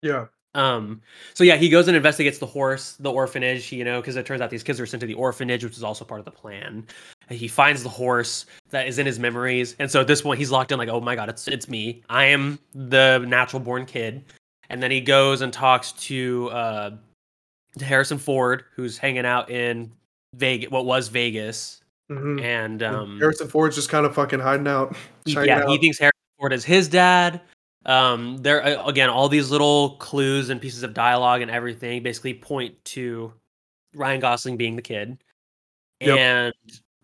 Yeah um, so yeah, he goes and investigates the horse, the orphanage, you know, because it turns out these kids are sent to the orphanage, which is also part of the plan. He finds the horse that is in his memories, and so at this point, he's locked in, like, oh my god, it's it's me. I am the natural born kid. And then he goes and talks to uh, to Harrison Ford, who's hanging out in Vegas, what was Vegas, mm-hmm. and um, Harrison Ford's just kind of fucking hiding out. Yeah, out. he thinks Harrison Ford is his dad um there again all these little clues and pieces of dialogue and everything basically point to ryan gosling being the kid. Yep. and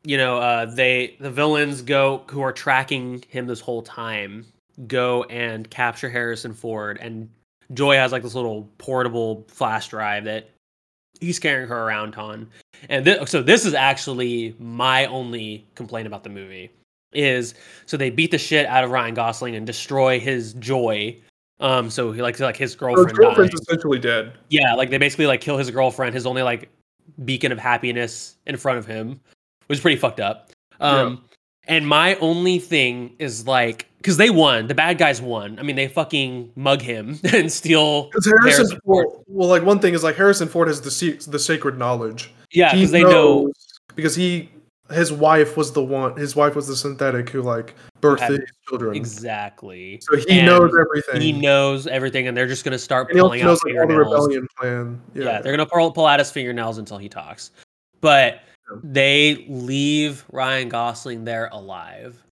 you know uh they the villains go who are tracking him this whole time go and capture harrison ford. And joy has like this little portable flash drive that he's carrying her around on. And th- so this is actually my only complaint about the movie is so they beat the shit out of Ryan Gosling and destroy his joy. Um, so he like like his girlfriend. His girlfriend's died. essentially dead. Yeah, like they basically like kill his girlfriend, his only like beacon of happiness in front of him, which is pretty fucked up. Um, yeah. and my only thing is like because they won, the bad guys won. I mean, they fucking mug him [laughs] and steal. Because Harrison, Harrison Ford, Ford. Well, like one thing is like Harrison Ford has the the sacred knowledge. Yeah, because they know because he his wife was the one his wife was the synthetic who like birthed his children. Exactly. So he and knows everything. he knows everything and they're just going to start and pulling out like, the rebellion plan. Yeah. yeah, they're going to pull, pull out his fingernails until he talks. But they leave ryan gosling there alive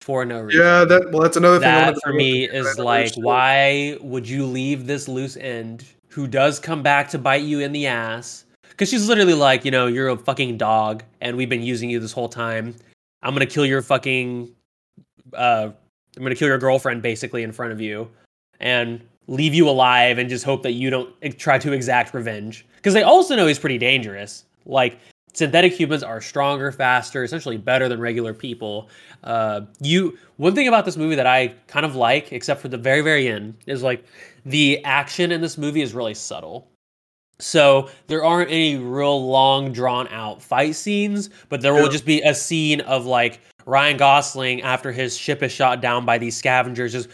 for no reason. Yeah that well that's another thing that for me is like why would you leave this loose end who does come back to bite you in the ass because she's literally like, you know, you're a fucking dog, and we've been using you this whole time. I'm gonna kill your fucking, uh, I'm gonna kill your girlfriend basically in front of you, and leave you alive, and just hope that you don't try to exact revenge. Because they also know he's pretty dangerous. Like synthetic humans are stronger, faster, essentially better than regular people. Uh, you one thing about this movie that I kind of like, except for the very very end, is like the action in this movie is really subtle. So there aren't any real long drawn out fight scenes, but there will just be a scene of like Ryan Gosling after his ship is shot down by these scavengers just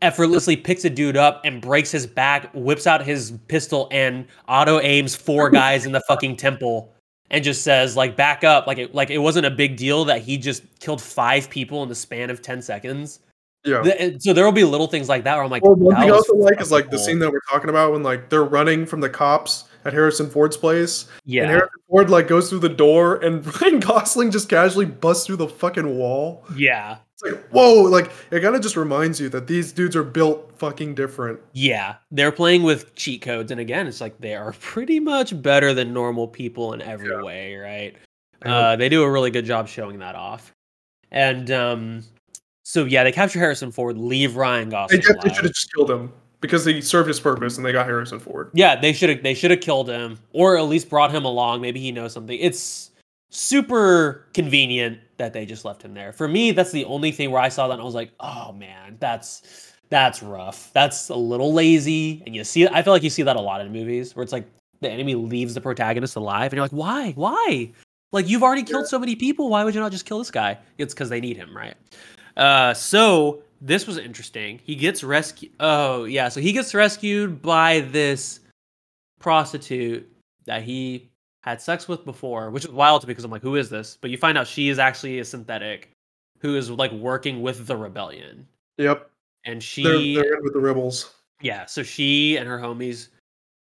effortlessly picks a dude up and breaks his back, whips out his pistol and auto aims four guys in the fucking temple and just says like back up like it like it wasn't a big deal that he just killed five people in the span of 10 seconds. Yeah. The, so there will be little things like that where I'm like, well, one thing I also like is like cool. the scene that we're talking about when like they're running from the cops at Harrison Ford's place. Yeah. And Harrison Ford like goes through the door and [laughs] Ryan Gosling just casually busts through the fucking wall. Yeah. It's like, whoa, like it kind of just reminds you that these dudes are built fucking different. Yeah. They're playing with cheat codes. And again, it's like they are pretty much better than normal people in every yeah. way, right? Uh, they do a really good job showing that off. And um so yeah, they capture Harrison Ford, leave Ryan Gosling. They should have just killed him because he served his purpose and they got Harrison Ford. Yeah, they should have they should have killed him or at least brought him along. Maybe he knows something. It's super convenient that they just left him there. For me, that's the only thing where I saw that and I was like, "Oh man, that's that's rough. That's a little lazy." And you see I feel like you see that a lot in movies where it's like the enemy leaves the protagonist alive and you're like, "Why? Why?" Like you've already killed so many people. Why would you not just kill this guy? It's because they need him, right? Uh, so this was interesting. He gets rescued. Oh, yeah. So he gets rescued by this prostitute that he had sex with before, which is wild to me because I'm like, who is this? But you find out she is actually a synthetic who is like working with the rebellion. Yep. And she they're, they're with the rebels. Yeah. So she and her homies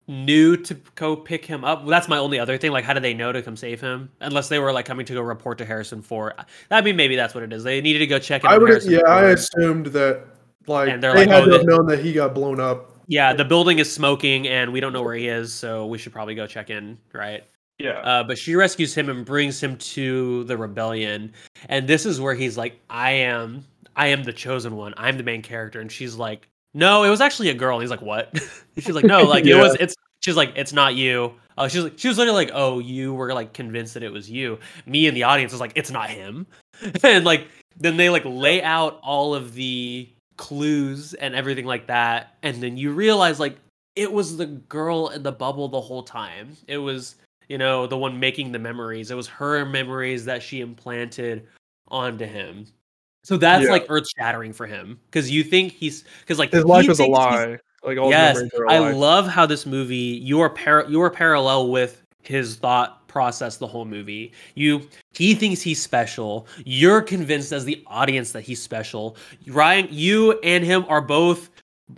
knew to go pick him up. That's my only other thing. Like, how did they know to come save him? Unless they were like coming to go report to Harrison Ford. That mean maybe that's what it is. They needed to go check. I would. Yeah, Ford. I assumed that like and they're they like, had oh, to have known that he got blown up. Yeah, the building is smoking, and we don't know where he is, so we should probably go check in, right? Yeah. Uh, but she rescues him and brings him to the rebellion, and this is where he's like, "I am, I am the chosen one. I'm the main character," and she's like, no, it was actually a girl. He's like, what? [laughs] she's like, no, like yeah. it was. It's. She's like, it's not you. Uh, she's like, she was literally like, oh, you were like convinced that it was you. Me and the audience was like, it's not him. [laughs] and like, then they like lay out all of the clues and everything like that, and then you realize like it was the girl in the bubble the whole time. It was you know the one making the memories. It was her memories that she implanted onto him. So that's yeah. like earth shattering for him because you think he's because like his life is a lie. Like all yes, I love how this movie you are par- you are parallel with his thought process the whole movie. You he thinks he's special. You're convinced as the audience that he's special. Ryan, you and him are both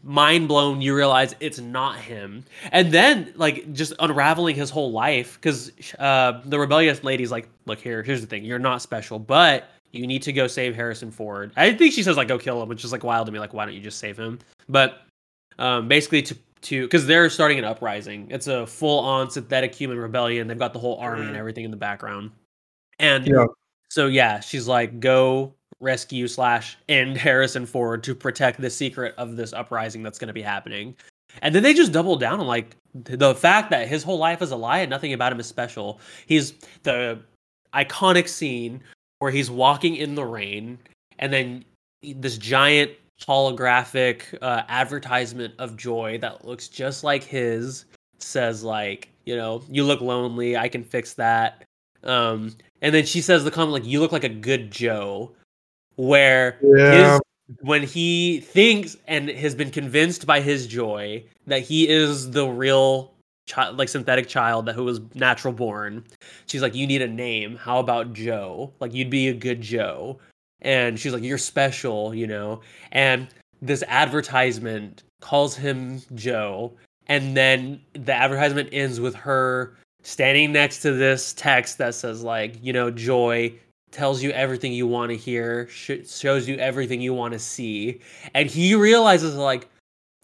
mind blown. You realize it's not him, and then like just unraveling his whole life because uh, the rebellious lady's like, "Look here, here's the thing. You're not special, but." You need to go save Harrison Ford. I think she says like go kill him, which is like wild to me. Like why don't you just save him? But um, basically to to because they're starting an uprising. It's a full on synthetic human rebellion. They've got the whole army and mm. everything in the background. And yeah. so yeah, she's like go rescue slash end Harrison Ford to protect the secret of this uprising that's going to be happening. And then they just double down on like the fact that his whole life is a lie and nothing about him is special. He's the iconic scene where he's walking in the rain and then this giant holographic uh, advertisement of joy that looks just like his says like you know you look lonely i can fix that um and then she says the comment like you look like a good joe where yeah. his when he thinks and has been convinced by his joy that he is the real child like synthetic child that who was natural born. She's like you need a name. How about joe? Like you'd be a good joe. And she's like you're special you know? And this advertisement calls him joe. And then the advertisement ends with her standing next to this text that says like you know joy tells you everything you want to hear sh- shows you everything you want to see. And he realizes like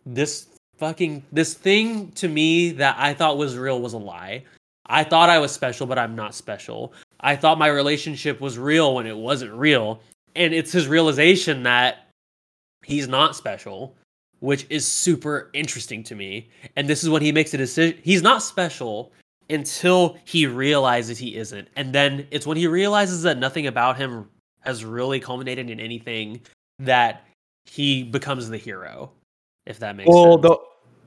this fucking this thing to me that I thought was real was a lie. I thought I was special, but I'm not special. I thought my relationship was real when it wasn't real. And it's his realization that he's not special, which is super interesting to me. And this is when he makes a decision. He's not special until he realizes he isn't. And then it's when he realizes that nothing about him has really culminated in anything that he becomes the hero. If that makes well, sense. The,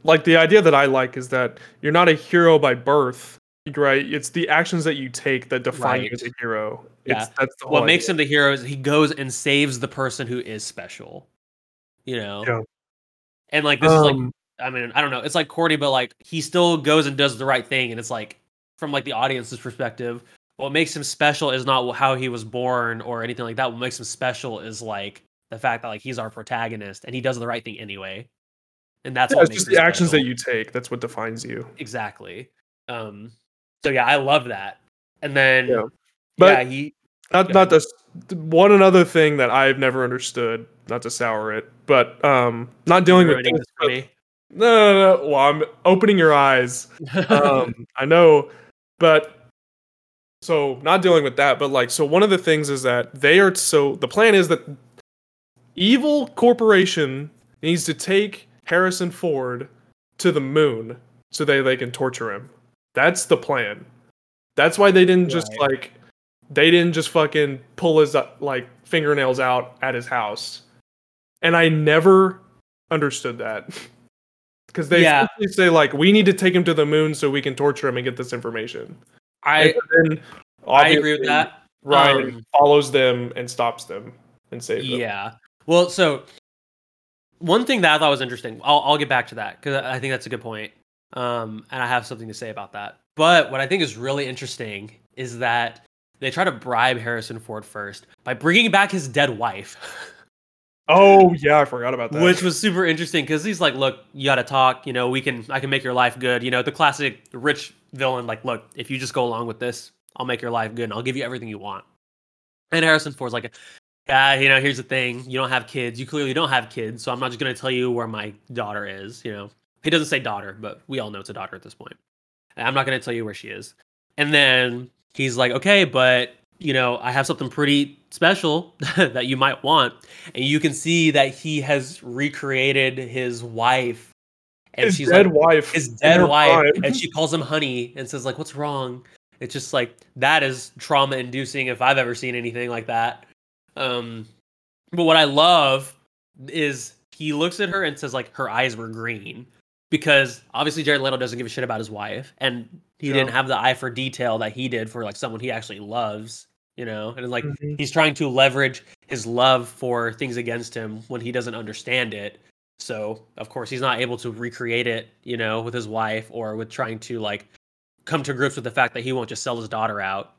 like the idea that I like is that you're not a hero by birth, right? It's the actions that you take that define right. you as a hero. Yeah, it's, that's what idea. makes him the hero is he goes and saves the person who is special. You know, yeah. and like this um, is like um, I mean I don't know, it's like Cordy, but like he still goes and does the right thing, and it's like from like the audience's perspective, what makes him special is not how he was born or anything like that. What makes him special is like the fact that like he's our protagonist and he does the right thing anyway. And that's yeah, it's just the actions that you take. That's what defines you. Exactly. Um. So yeah, I love that. And then yeah, but yeah, he not not this one another thing that I've never understood. Not to sour it, but um, not dealing with this. But, no, no, no. Well, I'm opening your eyes. um, [laughs] I know, but so not dealing with that, but like so one of the things is that they are so the plan is that evil corporation needs to take Harrison Ford to the moon so they they can torture him. That's the plan. That's why they didn't just right. like they didn't just fucking pull his like fingernails out at his house. And I never understood that. [laughs] Because they yeah. say like we need to take him to the moon so we can torture him and get this information. I I agree with that. Ryan um, follows them and stops them and saves them. Yeah. Well, so one thing that I thought was interesting. I'll I'll get back to that because I think that's a good point. Um, and I have something to say about that. But what I think is really interesting is that they try to bribe Harrison Ford first by bringing back his dead wife. [laughs] Oh yeah, I forgot about that. Which was super interesting because he's like, "Look, you got to talk. You know, we can. I can make your life good. You know, the classic rich villain. Like, look, if you just go along with this, I'll make your life good and I'll give you everything you want." And Harrison Ford's like, "Yeah, you know, here's the thing. You don't have kids. You clearly don't have kids. So I'm not just gonna tell you where my daughter is. You know, he doesn't say daughter, but we all know it's a daughter at this point. I'm not gonna tell you where she is." And then he's like, "Okay, but you know, I have something pretty special [laughs] that you might want. And you can see that he has recreated his wife. And his she's dead like, wife. His dead wife. And she calls him honey and says, like, what's wrong? It's just like that is trauma inducing if I've ever seen anything like that. Um but what I love is he looks at her and says like her eyes were green because obviously Jared Leto doesn't give a shit about his wife and he yeah. didn't have the eye for detail that he did for like someone he actually loves you know and it's like mm-hmm. he's trying to leverage his love for things against him when he doesn't understand it so of course he's not able to recreate it you know with his wife or with trying to like come to grips with the fact that he won't just sell his daughter out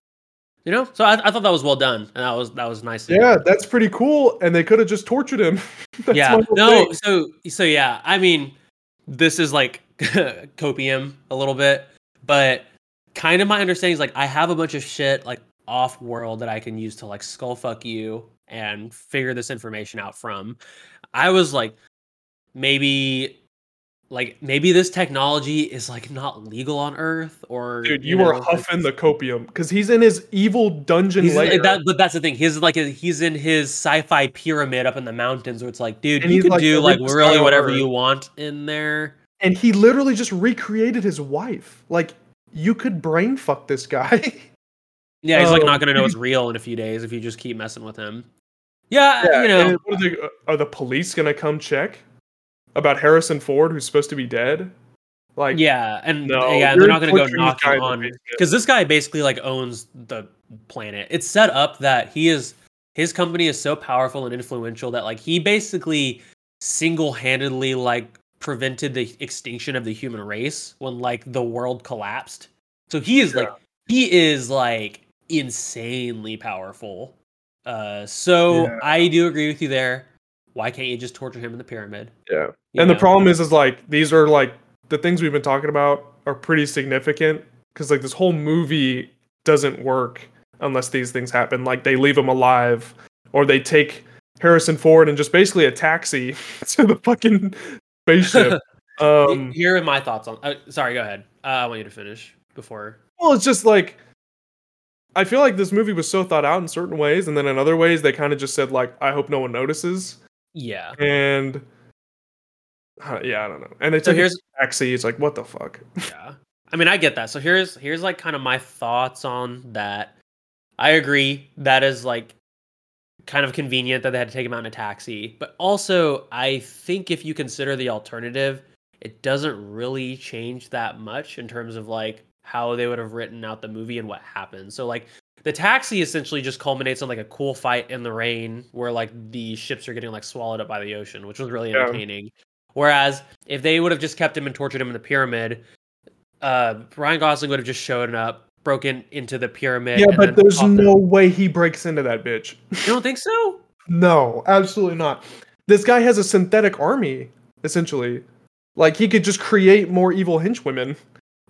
you know so i, I thought that was well done and that was that was nice yeah that's pretty cool and they could have just tortured him [laughs] yeah no thing. so so yeah i mean this is like [laughs] copium a little bit but kind of my understanding is like I have a bunch of shit like off world that I can use to like skull fuck you and figure this information out from. I was like, maybe like maybe this technology is like not legal on Earth or dude, you, you were huffing the copium because he's in his evil dungeon lair. That, but that's the thing. He's like a, he's in his sci-fi pyramid up in the mountains where it's like, dude, and you can like do like really whatever you want in there. And he literally just recreated his wife. Like you could brain fuck this guy. [laughs] Yeah, he's um, like not gonna know it's [laughs] real in a few days if you just keep messing with him. Yeah, yeah you know. Are, they, are the police gonna come check about Harrison Ford, who's supposed to be dead? Like, yeah, and no, yeah, they're not gonna go knocking on because this guy basically like owns the planet. It's set up that he is his company is so powerful and influential that like he basically single-handedly like prevented the extinction of the human race when like the world collapsed. So he is yeah. like he is like insanely powerful. Uh, so yeah. I do agree with you there. Why can't you just torture him in the pyramid? Yeah. You and know? the problem is, is like these are like the things we've been talking about are pretty significant because like this whole movie doesn't work unless these things happen. Like they leave him alive, or they take Harrison Ford and just basically a taxi [laughs] to the fucking spaceship. [laughs] um, Here are my thoughts on. Uh, sorry, go ahead. Uh, I want you to finish before. Well, it's just like I feel like this movie was so thought out in certain ways, and then in other ways they kind of just said like, "I hope no one notices." Yeah. And uh, yeah, I don't know. And it's so here's taxi. It's like, what the fuck? [laughs] Yeah. I mean, I get that. So here's here's like kind of my thoughts on that. I agree that is like kind of convenient that they had to take him out in a taxi, but also I think if you consider the alternative, it doesn't really change that much in terms of like how they would have written out the movie and what happens. So like the taxi essentially just culminates on like a cool fight in the rain where like the ships are getting like swallowed up by the ocean, which was really yeah. entertaining. Whereas if they would have just kept him and tortured him in the pyramid, uh, Ryan Gosling would have just shown up, broken into the pyramid. Yeah, but there's no way he breaks into that bitch. You don't think so? [laughs] no, absolutely not. This guy has a synthetic army, essentially. Like he could just create more evil henchwomen.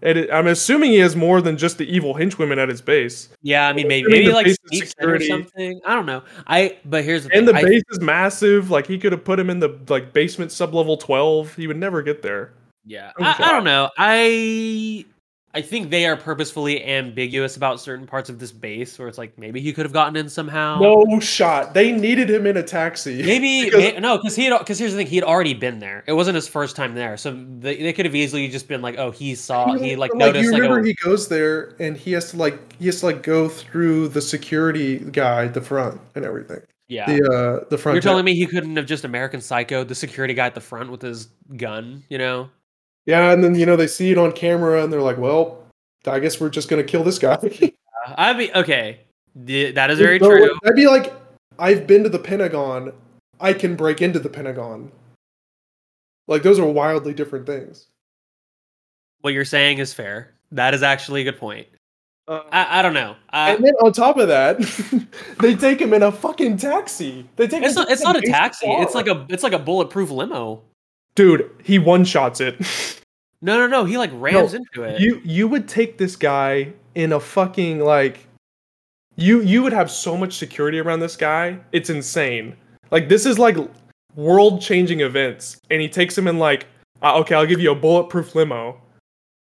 And it, I'm assuming he has more than just the evil henchwomen at his base. Yeah, I mean maybe maybe like or something. I don't know. I but here's the and thing. the base I, is massive. Like he could have put him in the like basement sub level twelve. He would never get there. Yeah, I, I, don't know. I I think they are purposefully ambiguous about certain parts of this base, where it's like maybe he could have gotten in somehow. No shot. They needed him in a taxi. Maybe, [laughs] because, may, no, because he because here's the thing: he had already been there. It wasn't his first time there, so they, they could have easily just been like, oh, he saw, he like, like noticed. You remember like, he goes there and he has to like he has to like go through the security guy at the front and everything. Yeah, the uh the front. You're telling me he couldn't have just American Psycho the security guy at the front with his gun, you know? Yeah, and then you know they see it on camera and they're like, "Well, I guess we're just gonna kill this guy." [laughs] I'd be okay. That is very so, true. I'd be like, "I've been to the Pentagon. I can break into the Pentagon." Like those are wildly different things. What you're saying is fair. That is actually a good point. Uh, I, I don't know. and then on top of that, [laughs] they take him in a fucking taxi. They take. It's not. It's not a taxi. Car. It's like a. It's like a bulletproof limo. Dude, he one shots it. [laughs] No, no, no. He like rams no, into it. You you would take this guy in a fucking like you you would have so much security around this guy. It's insane. Like this is like world changing events, and he takes him in like uh, okay, I'll give you a bulletproof limo.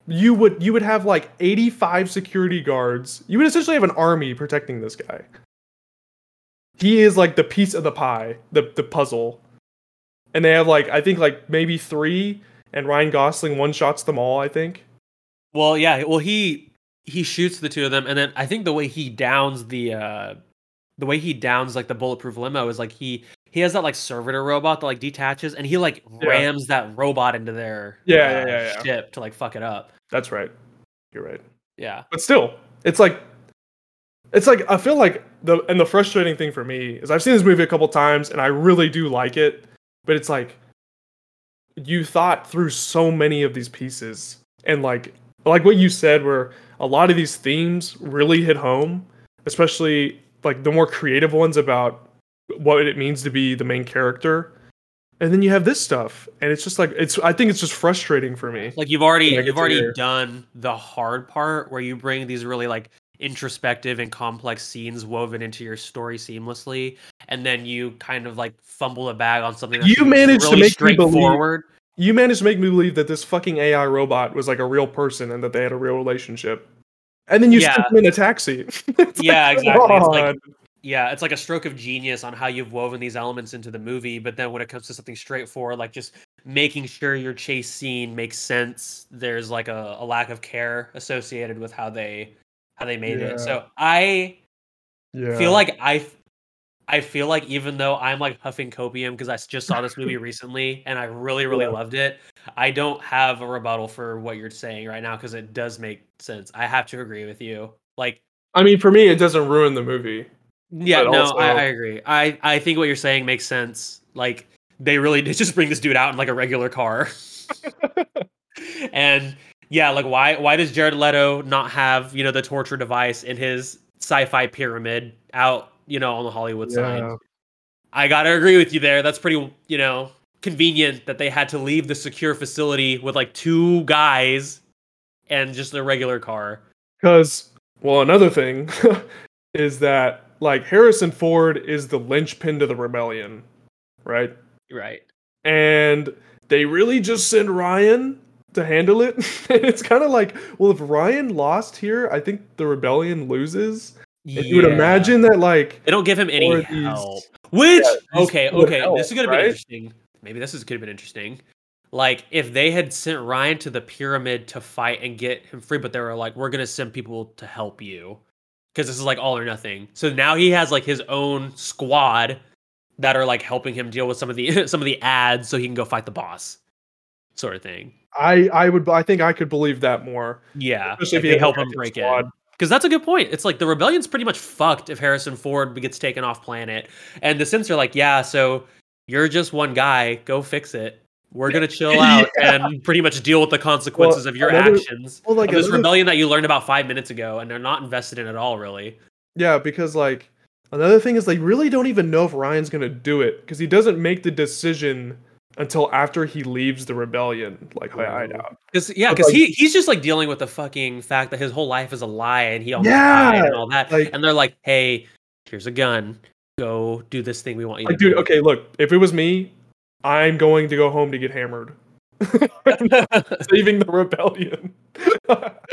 You would you would have like eighty five security guards. You would essentially have an army protecting this guy. He is like the piece of the pie, the the puzzle and they have like I think like maybe three, and Ryan Gosling one shots them all. I think. Well, yeah. Well, he he shoots the two of them, and then I think the way he downs the uh the way he downs like the bulletproof limo is like he he has that like servitor robot that like detaches, and he like yeah. rams that robot into their yeah, uh, yeah, yeah, yeah ship to like fuck it up. That's right. You're right. Yeah. But still, it's like it's like I feel like the and the frustrating thing for me is I've seen this movie a couple times and I really do like it, but it's like you thought through so many of these pieces and like like what you said where a lot of these themes really hit home especially like the more creative ones about what it means to be the main character and then you have this stuff and it's just like it's i think it's just frustrating for me like you've already you've already here. done the hard part where you bring these really like introspective and complex scenes woven into your story seamlessly, and then you kind of like fumble a bag on something you managed really to make straightforward. Me believe, you managed to make me believe that this fucking AI robot was like a real person and that they had a real relationship, and then you yeah. stick them in a taxi. [laughs] yeah, like, exactly. It's like, yeah, it's like a stroke of genius on how you've woven these elements into the movie. But then when it comes to something straightforward, like just making sure your chase scene makes sense, there's like a, a lack of care associated with how they how they made yeah. it. So I yeah. feel like I I feel like even though I'm like huffing copium because I just saw this movie [laughs] recently and I really really yeah. loved it, I don't have a rebuttal for what you're saying right now because it does make sense. I have to agree with you. Like I mean, for me, it doesn't ruin the movie. Yeah, no, also... I, I agree. I I think what you're saying makes sense. Like they really [laughs] did just bring this dude out in like a regular car. [laughs] and yeah, like why why does Jared Leto not have you know the torture device in his sci-fi pyramid out you know on the Hollywood yeah. side? I gotta agree with you there. That's pretty you know convenient that they had to leave the secure facility with like two guys and just a regular car. Because well, another thing [laughs] is that like Harrison Ford is the linchpin to the rebellion, right? Right. And they really just send Ryan to handle it. [laughs] and it's kind of like, well, if Ryan lost here, I think the rebellion loses. Yeah. You would imagine that, like, they don't give him any help. Which, yeah, okay, okay, help, this is gonna right? be interesting. Maybe this is could have been interesting. Like, if they had sent Ryan to the pyramid to fight and get him free, but they were like, we're gonna send people to help you because this is like all or nothing. So now he has like his own squad that are like helping him deal with some of the [laughs] some of the ads so he can go fight the boss sort of thing. I I would I think I could believe that more. Yeah, especially if they help him break squad. in. Because that's a good point. It's like the rebellion's pretty much fucked if Harrison Ford gets taken off planet, and the Synths are like, yeah, so you're just one guy. Go fix it. We're gonna chill out [laughs] yeah. and pretty much deal with the consequences well, of your another, actions. Well, like this rebellion that you learned about five minutes ago, and they're not invested in at all, really. Yeah, because like another thing is they really don't even know if Ryan's gonna do it because he doesn't make the decision until after he leaves the rebellion, like hideout. Because yeah, because like, he he's just like dealing with the fucking fact that his whole life is a lie and he almost yeah, died and all that. Like, and they're like, "Hey, here's a gun. Go do this thing we want you like, to dude, do." Okay, look, if it was me, I'm going to go home to get hammered. [laughs] Saving the rebellion. [laughs] but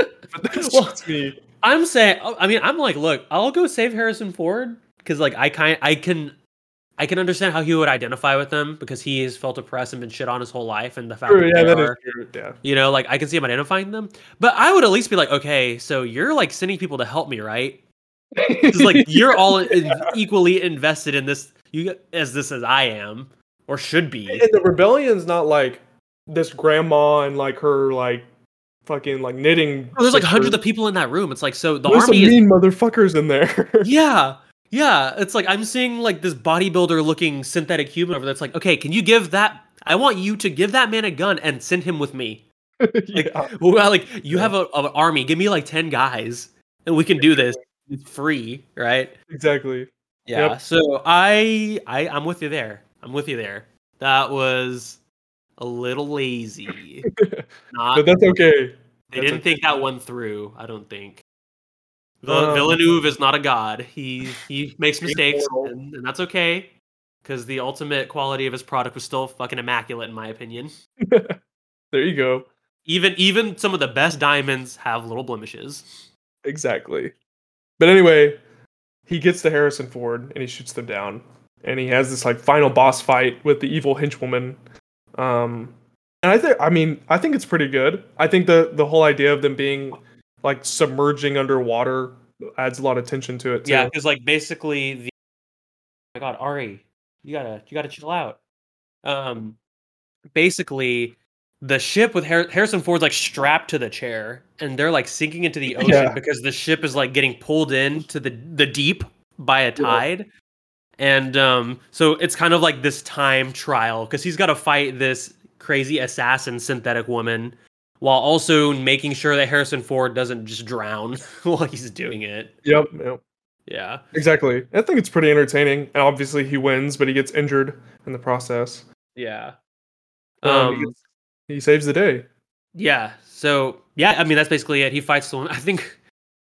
that's well, just me. I'm saying, I mean, I'm like, look, I'll go save Harrison Ford because, like, I kind, I can, I can understand how he would identify with them because he has felt oppressed and been shit on his whole life, and the fact that yeah, that are, yeah, you know, like I can see him identifying them. But I would at least be like, okay, so you're like sending people to help me, right? [laughs] Because like you're all yeah. equally invested in this, you as this as I am or should be. And the rebellion's not like this grandma and like her like fucking like knitting. Oh, there's like hundreds of people in that room. It's like so the there's army some mean is... motherfuckers in there. [laughs] yeah. Yeah, it's like I'm seeing like this bodybuilder looking synthetic human over there. It's like, okay, can you give that? I want you to give that man a gun and send him with me. [laughs] Like, yeah. [laughs] well, like you yeah. have a, an army. Give me like ten guys, and we can do this. It's free, right? Exactly. Yeah. Yep. So I, I, I'm with you there. I'm with you there. That was a little lazy. [laughs] Not, but that's okay. They that's didn't okay. think that one through. I don't think. Um, Villeneuve is not a god. He he [laughs] makes mistakes, and, and that's okay, because the ultimate quality of his product was still fucking immaculate, in my opinion. [laughs] there you go. Even even some of the best diamonds have little blemishes. Exactly. But anyway, he gets to Harrison Ford and he shoots them down and he has this like final boss fight with the evil henchwoman. Um, and I think, I mean, I think it's pretty good. I think the the whole idea of them being like submerging underwater adds a lot of tension to it. Too. Yeah, because like basically the oh my god, Ari, you gotta you gotta chill out. Um, basically the ship with Har- Harrison Ford's like strapped to the chair, and they're like sinking into the [laughs] ocean yeah. because the ship is like getting pulled into the the deep by a tide. And um, so it's kind of like this time trial because he's got to fight this crazy assassin synthetic woman while also making sure that Harrison Ford doesn't just drown [laughs] while he's doing it. Yep. Yep. Yeah. Exactly. I think it's pretty entertaining. And obviously he wins, but he gets injured in the process. Yeah. Um, um he, gets, he saves the day. Yeah. So yeah, I mean that's basically it. He fights the one. [laughs] I think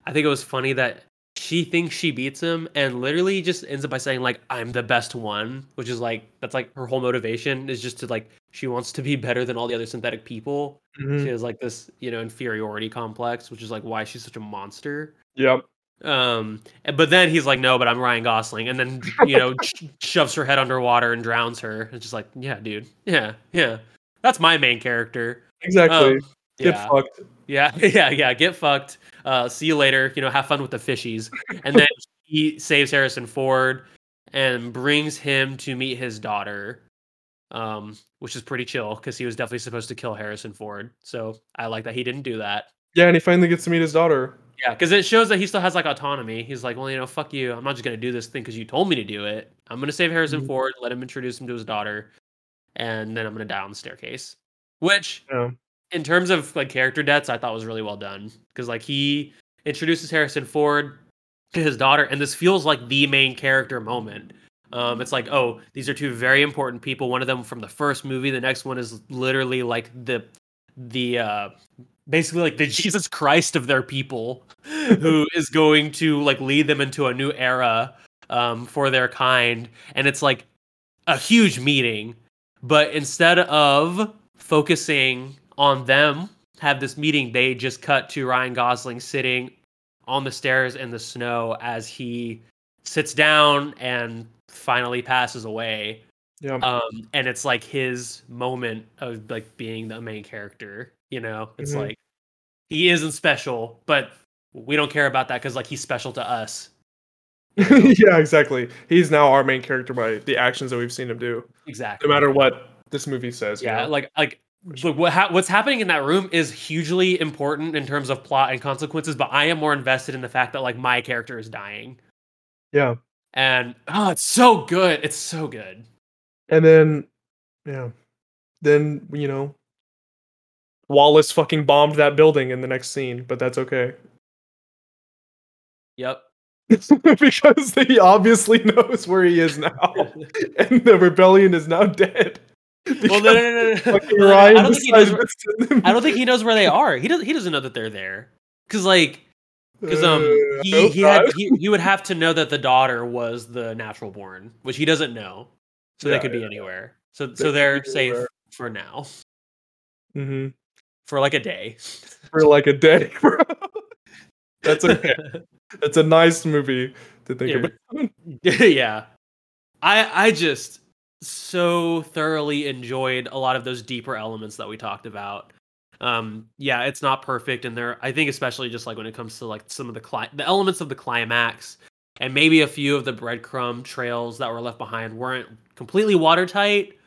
I think it was funny that she thinks she beats him and literally just ends up by saying like i'm the best one which is like that's like her whole motivation is just to like she wants to be better than all the other synthetic people. Mm-hmm. she has like this you know inferiority complex which is like why she's such a monster. Yep. Um but then he's like no but i'm ryan gosling. And then you know [laughs] shoves her head underwater and drowns her. It's just like yeah dude. Yeah yeah. That's my main character. Exactly. Um, get yeah. fucked. Yeah [laughs] yeah yeah. Get fucked. Uh, see you later. You know, have fun with the fishies. And then [laughs] he saves Harrison Ford and brings him to meet his daughter, um, which is pretty chill because he was definitely supposed to kill Harrison Ford. So I like that he didn't do that. Yeah, and he finally gets to meet his daughter. Yeah, because it shows that he still has like autonomy. He's like, well, you know, fuck you. I'm not just gonna do this thing because you told me to do it. I'm gonna save Harrison mm-hmm. Ford, let him introduce him to his daughter, and then I'm gonna die on the staircase. Which yeah in terms of like character deaths, I thought was really well done because like he introduces Harrison Ford to his daughter, and this feels like the main character moment. Um, it's like, oh, these are two very important people. One of them from the first movie. The next one is literally like the the uh, basically like the [laughs] Jesus Christ of their people, who is going to like lead them into a new era um, for their kind. And it's like a huge meeting, but instead of focusing on them have this meeting, they just cut to Ryan Gosling sitting on the stairs in the snow as he sits down and finally passes away. Yeah. Um, and it's like his moment of like being the main character. You know, it's mm-hmm. like he isn't special, but we don't care about that because like he's special to us. [laughs] yeah, exactly. He's now our main character by the actions that we've seen him do. Exactly. No matter what this movie says. Yeah, you know? like like Look, what ha- what's happening in that room is hugely important in terms of plot and consequences, but I am more invested in the fact that like my character is dying. Yeah. And oh, it's so good. It's so good. And then yeah. Then, you know, Wallace fucking bombed that building in the next scene, but that's okay. Yep. [laughs] because he obviously [laughs] knows where he is now, [laughs] and the rebellion is now dead. Well, no, no, no, no. I, don't think he knows where, I don't think he knows where they are. He doesn't. He doesn't know that they're there. Cause like, cause um, uh, he he had he, he would have to know that the daughter was the natural born, which he doesn't know. So yeah, they could be yeah. anywhere. So they so they're safe for now. Mm-hmm. For like a day. For like a day, [laughs] bro. That's okay. [laughs] That's a nice movie to think yeah. about. [laughs] yeah. I I just so thoroughly enjoyed a lot of those deeper elements that we talked about. Um, yeah, it's not perfect, and there. I think especially just like when it comes to like some of the cli- the elements of the climax, and maybe a few of the breadcrumb trails that were left behind weren't completely watertight.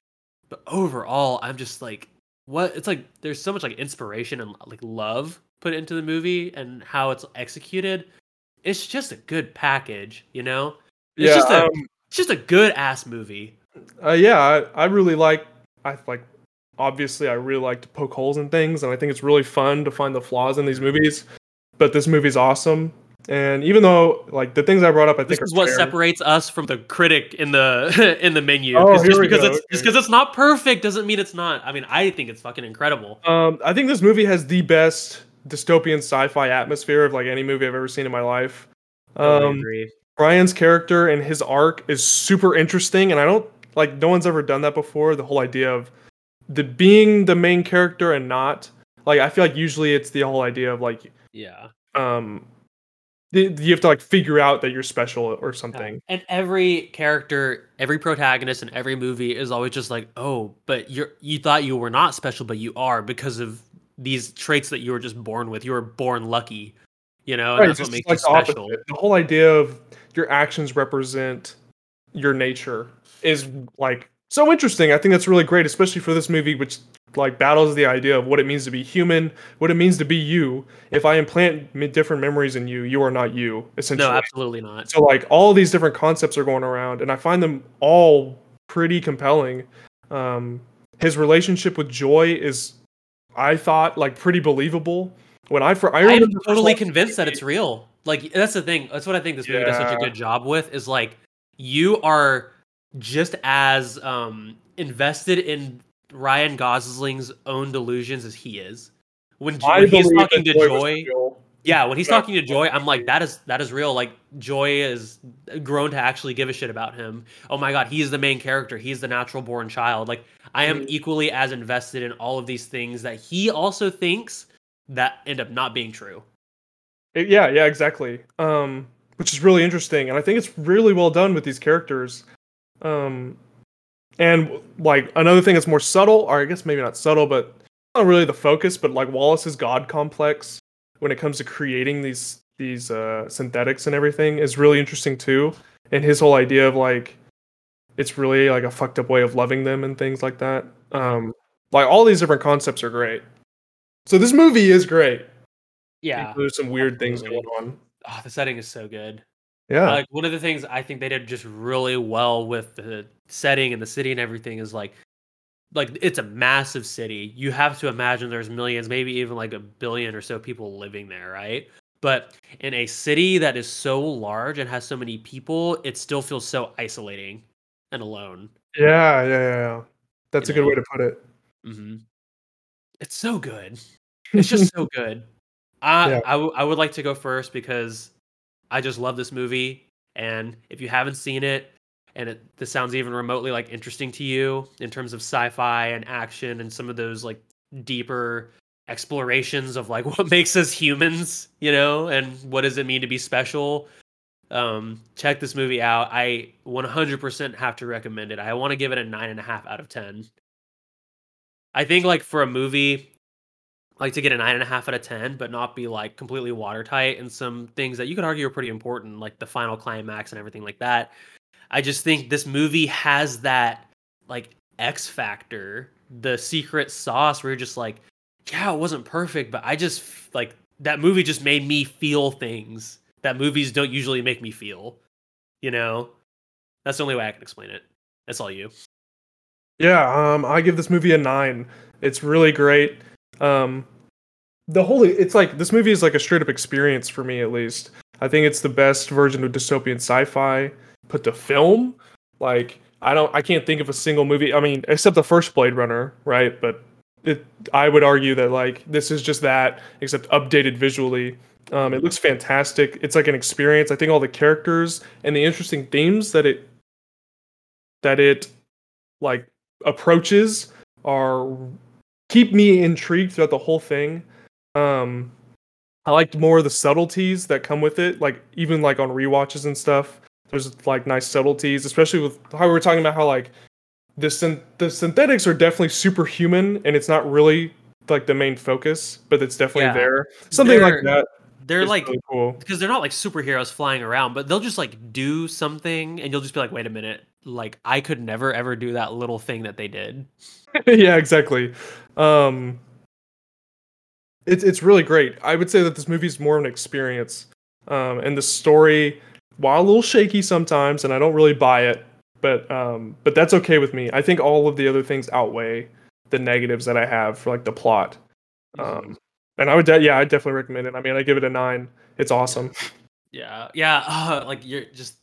But overall, I'm just like, what? It's like there's so much like inspiration and like love put into the movie and how it's executed. It's just a good package, you know. It's yeah, just a, um, it's just a good ass movie. Uh, yeah, I, I really like. I like. Obviously, I really like to poke holes in things, and I think it's really fun to find the flaws in these movies. But this movie's awesome, and even though like the things I brought up, I this think this is what fair. separates us from the critic in the [laughs] in the menu. Oh, just because go. it's okay. just because it's not perfect doesn't mean it's not. I mean, I think it's fucking incredible. Um, I think this movie has the best dystopian sci-fi atmosphere of like any movie I've ever seen in my life. Um, agree. Brian's character and his arc is super interesting, and I don't like no one's ever done that before. The whole idea of the being the main character and not like I feel like usually it's the whole idea of like yeah um you have to like figure out that you're special or something. And every character, every protagonist in every movie is always just like, "Oh, but you're you thought you were not special, but you are because of these traits that you were just born with. You were born lucky." You know, and right, that's what makes like you special. The whole idea of your actions represent your nature is like so interesting. I think that's really great, especially for this movie, which like battles the idea of what it means to be human, what it means to be you. If I implant different memories in you, you are not you. Essentially, no, absolutely not. So like all these different concepts are going around, and I find them all pretty compelling. Um, his relationship with Joy is, I thought, like pretty believable. When I for I am totally convinced that it's real. Like that's the thing. That's what I think this movie yeah. does such a good job with. Is like you are just as um invested in Ryan Gosling's own delusions as he is. When, when he's talking to Joy, yeah, when he's talking to Joy, I'm like, that is that is real. Like Joy is grown to actually give a shit about him. Oh my god, he's the main character. He's the natural born child. Like I am mm-hmm. equally as invested in all of these things that he also thinks that end up not being true. It, yeah, yeah, exactly. Um, which is really interesting, and I think it's really well done with these characters. Um, and like another thing that's more subtle, or I guess maybe not subtle, but not really the focus, but like Wallace's god complex when it comes to creating these these uh, synthetics and everything is really interesting too. And his whole idea of like it's really like a fucked up way of loving them and things like that. Um, like all these different concepts are great. So this movie is great. Yeah, there's some weird things going on. Oh, the setting is so good. Yeah. Like one of the things I think they did just really well with the setting and the city and everything is like like it's a massive city. You have to imagine there's millions, maybe even like a billion or so people living there, right? But in a city that is so large and has so many people, it still feels so isolating and alone. Yeah, yeah, yeah. That's you a know? good way to put it. Mm-hmm. It's so good. It's just so [laughs] good. I, yeah. I, w- I would like to go first because I just love this movie. And if you haven't seen it, and it, this sounds even remotely like interesting to you in terms of sci-fi and action and some of those like deeper explorations of like [laughs] what makes us humans, you know, and what does it mean to be special. Um, check this movie out. I 100% have to recommend it. I want to give it a nine and a half out of ten. I think like for a movie like to get a nine and a half out of ten, but not be like completely watertight and some things that you could argue are pretty important, like the final climax and everything like that. I just think this movie has that like X factor the secret sauce where you're just like, yeah, it wasn't perfect, but I just like that movie just made me feel things that movies don't usually make me feel. You know, that's the only way I can explain it. That's all you. Yeah, um, I give this movie a nine. It's really great. Um, the whole it's like this movie is like a straight up experience for me at least. I think it's the best version of dystopian sci-fi put to film. Like I don't I can't think of a single movie. I mean, except the first Blade Runner, right? But it, I would argue that like this is just that, except updated visually. Um, it looks fantastic. It's like an experience. I think all the characters and the interesting themes that it that it like approaches are keep me intrigued throughout the whole thing. Um, I liked more of the subtleties that come with it, like even like on re-watches and stuff. There's like nice subtleties, especially with how we were talking about how like the syn- the synthetics are definitely superhuman, and it's not really like the main focus, but it's definitely yeah. there. Something they're, like that. They're like really cool because they're not like superheroes flying around, but they'll just like do something, and you'll just be like, "Wait a minute! Like I could never ever do that little thing that they did." [laughs] yeah, exactly. Um, it's it's really great. I would say that this movie is more of an experience, um, and the story, while a little shaky sometimes, and I don't really buy it, but um, but that's okay with me. I think all of the other things outweigh the negatives that I have for like the plot. Um, and I would, de- yeah, I definitely recommend it. I mean, I give it a nine. It's awesome. [laughs] Yeah, yeah, uh, like you're just,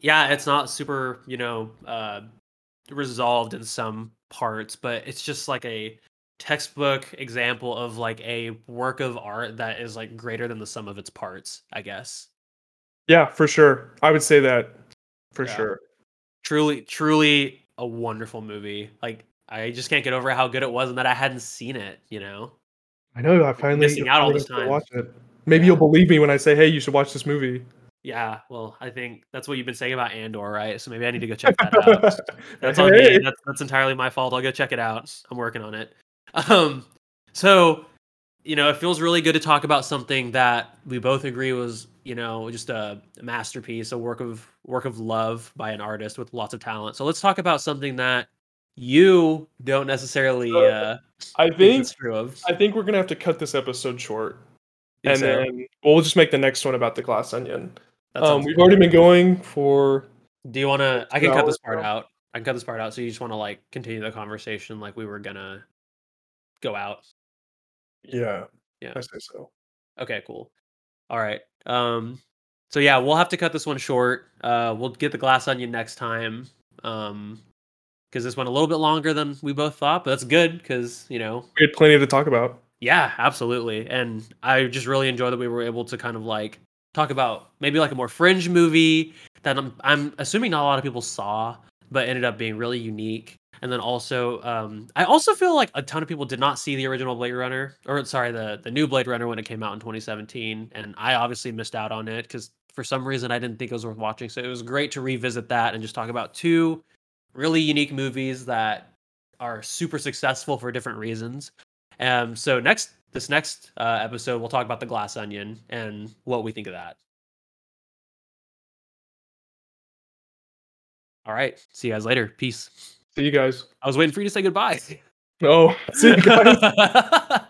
yeah, it's not super, you know, uh, resolved in some parts, but it's just like a textbook example of like a work of art that is like greater than the sum of its parts, I guess. Yeah, for sure. I would say that for yeah. sure. Truly truly a wonderful movie. Like i just can't get over how good it was and that i hadn't seen it you know? I know i finally missing out all this time watch it. Maybe yeah. you'll believe me when i say hey you should watch this movie. Yeah well i think that's what you've been saying about andor right? So maybe i need to go check that out. [laughs] That's on hey. me that's, that's entirely my fault. I'll go check it out. I'm working on it um so you know, it feels really good to talk about something that we both agree was, you know, just a, masterpiece, a work of work of love by an artist with lots of talent. So let's talk about something that you don't necessarily uh, I think, true of. I think we're gonna have to cut this episode short. And so? then we'll just make the next one about the glass onion. Um, we've already been going for Do you wanna I can cut this part out. I can cut this part out. So you just wanna like continue the conversation like we were gonna go out. Yeah. Yeah. I say so. Okay, cool. All right. Um so yeah, we'll have to cut this one short. Uh we'll get the glass onion next time. Um because this went a little bit longer than we both thought, but that's good because, you know, we had plenty to talk about. Yeah, absolutely. And I just really enjoy that we were able to kind of like talk about maybe like a more fringe movie that I'm I'm assuming not a lot of people saw, but ended up being really unique. And then also, um, I also feel like a ton of people did not see the original Blade Runner, or sorry, the the new Blade Runner when it came out in 2017, and I obviously missed out on it because for some reason I didn't think it was worth watching. So it was great to revisit that and just talk about two really unique movies that are super successful for different reasons. Um, so next, this next uh, episode, we'll talk about the Glass Onion and what we think of that. All right, see you guys later. Peace. See you guys. I was waiting for you to say goodbye. Oh, [laughs] see you guys. [laughs]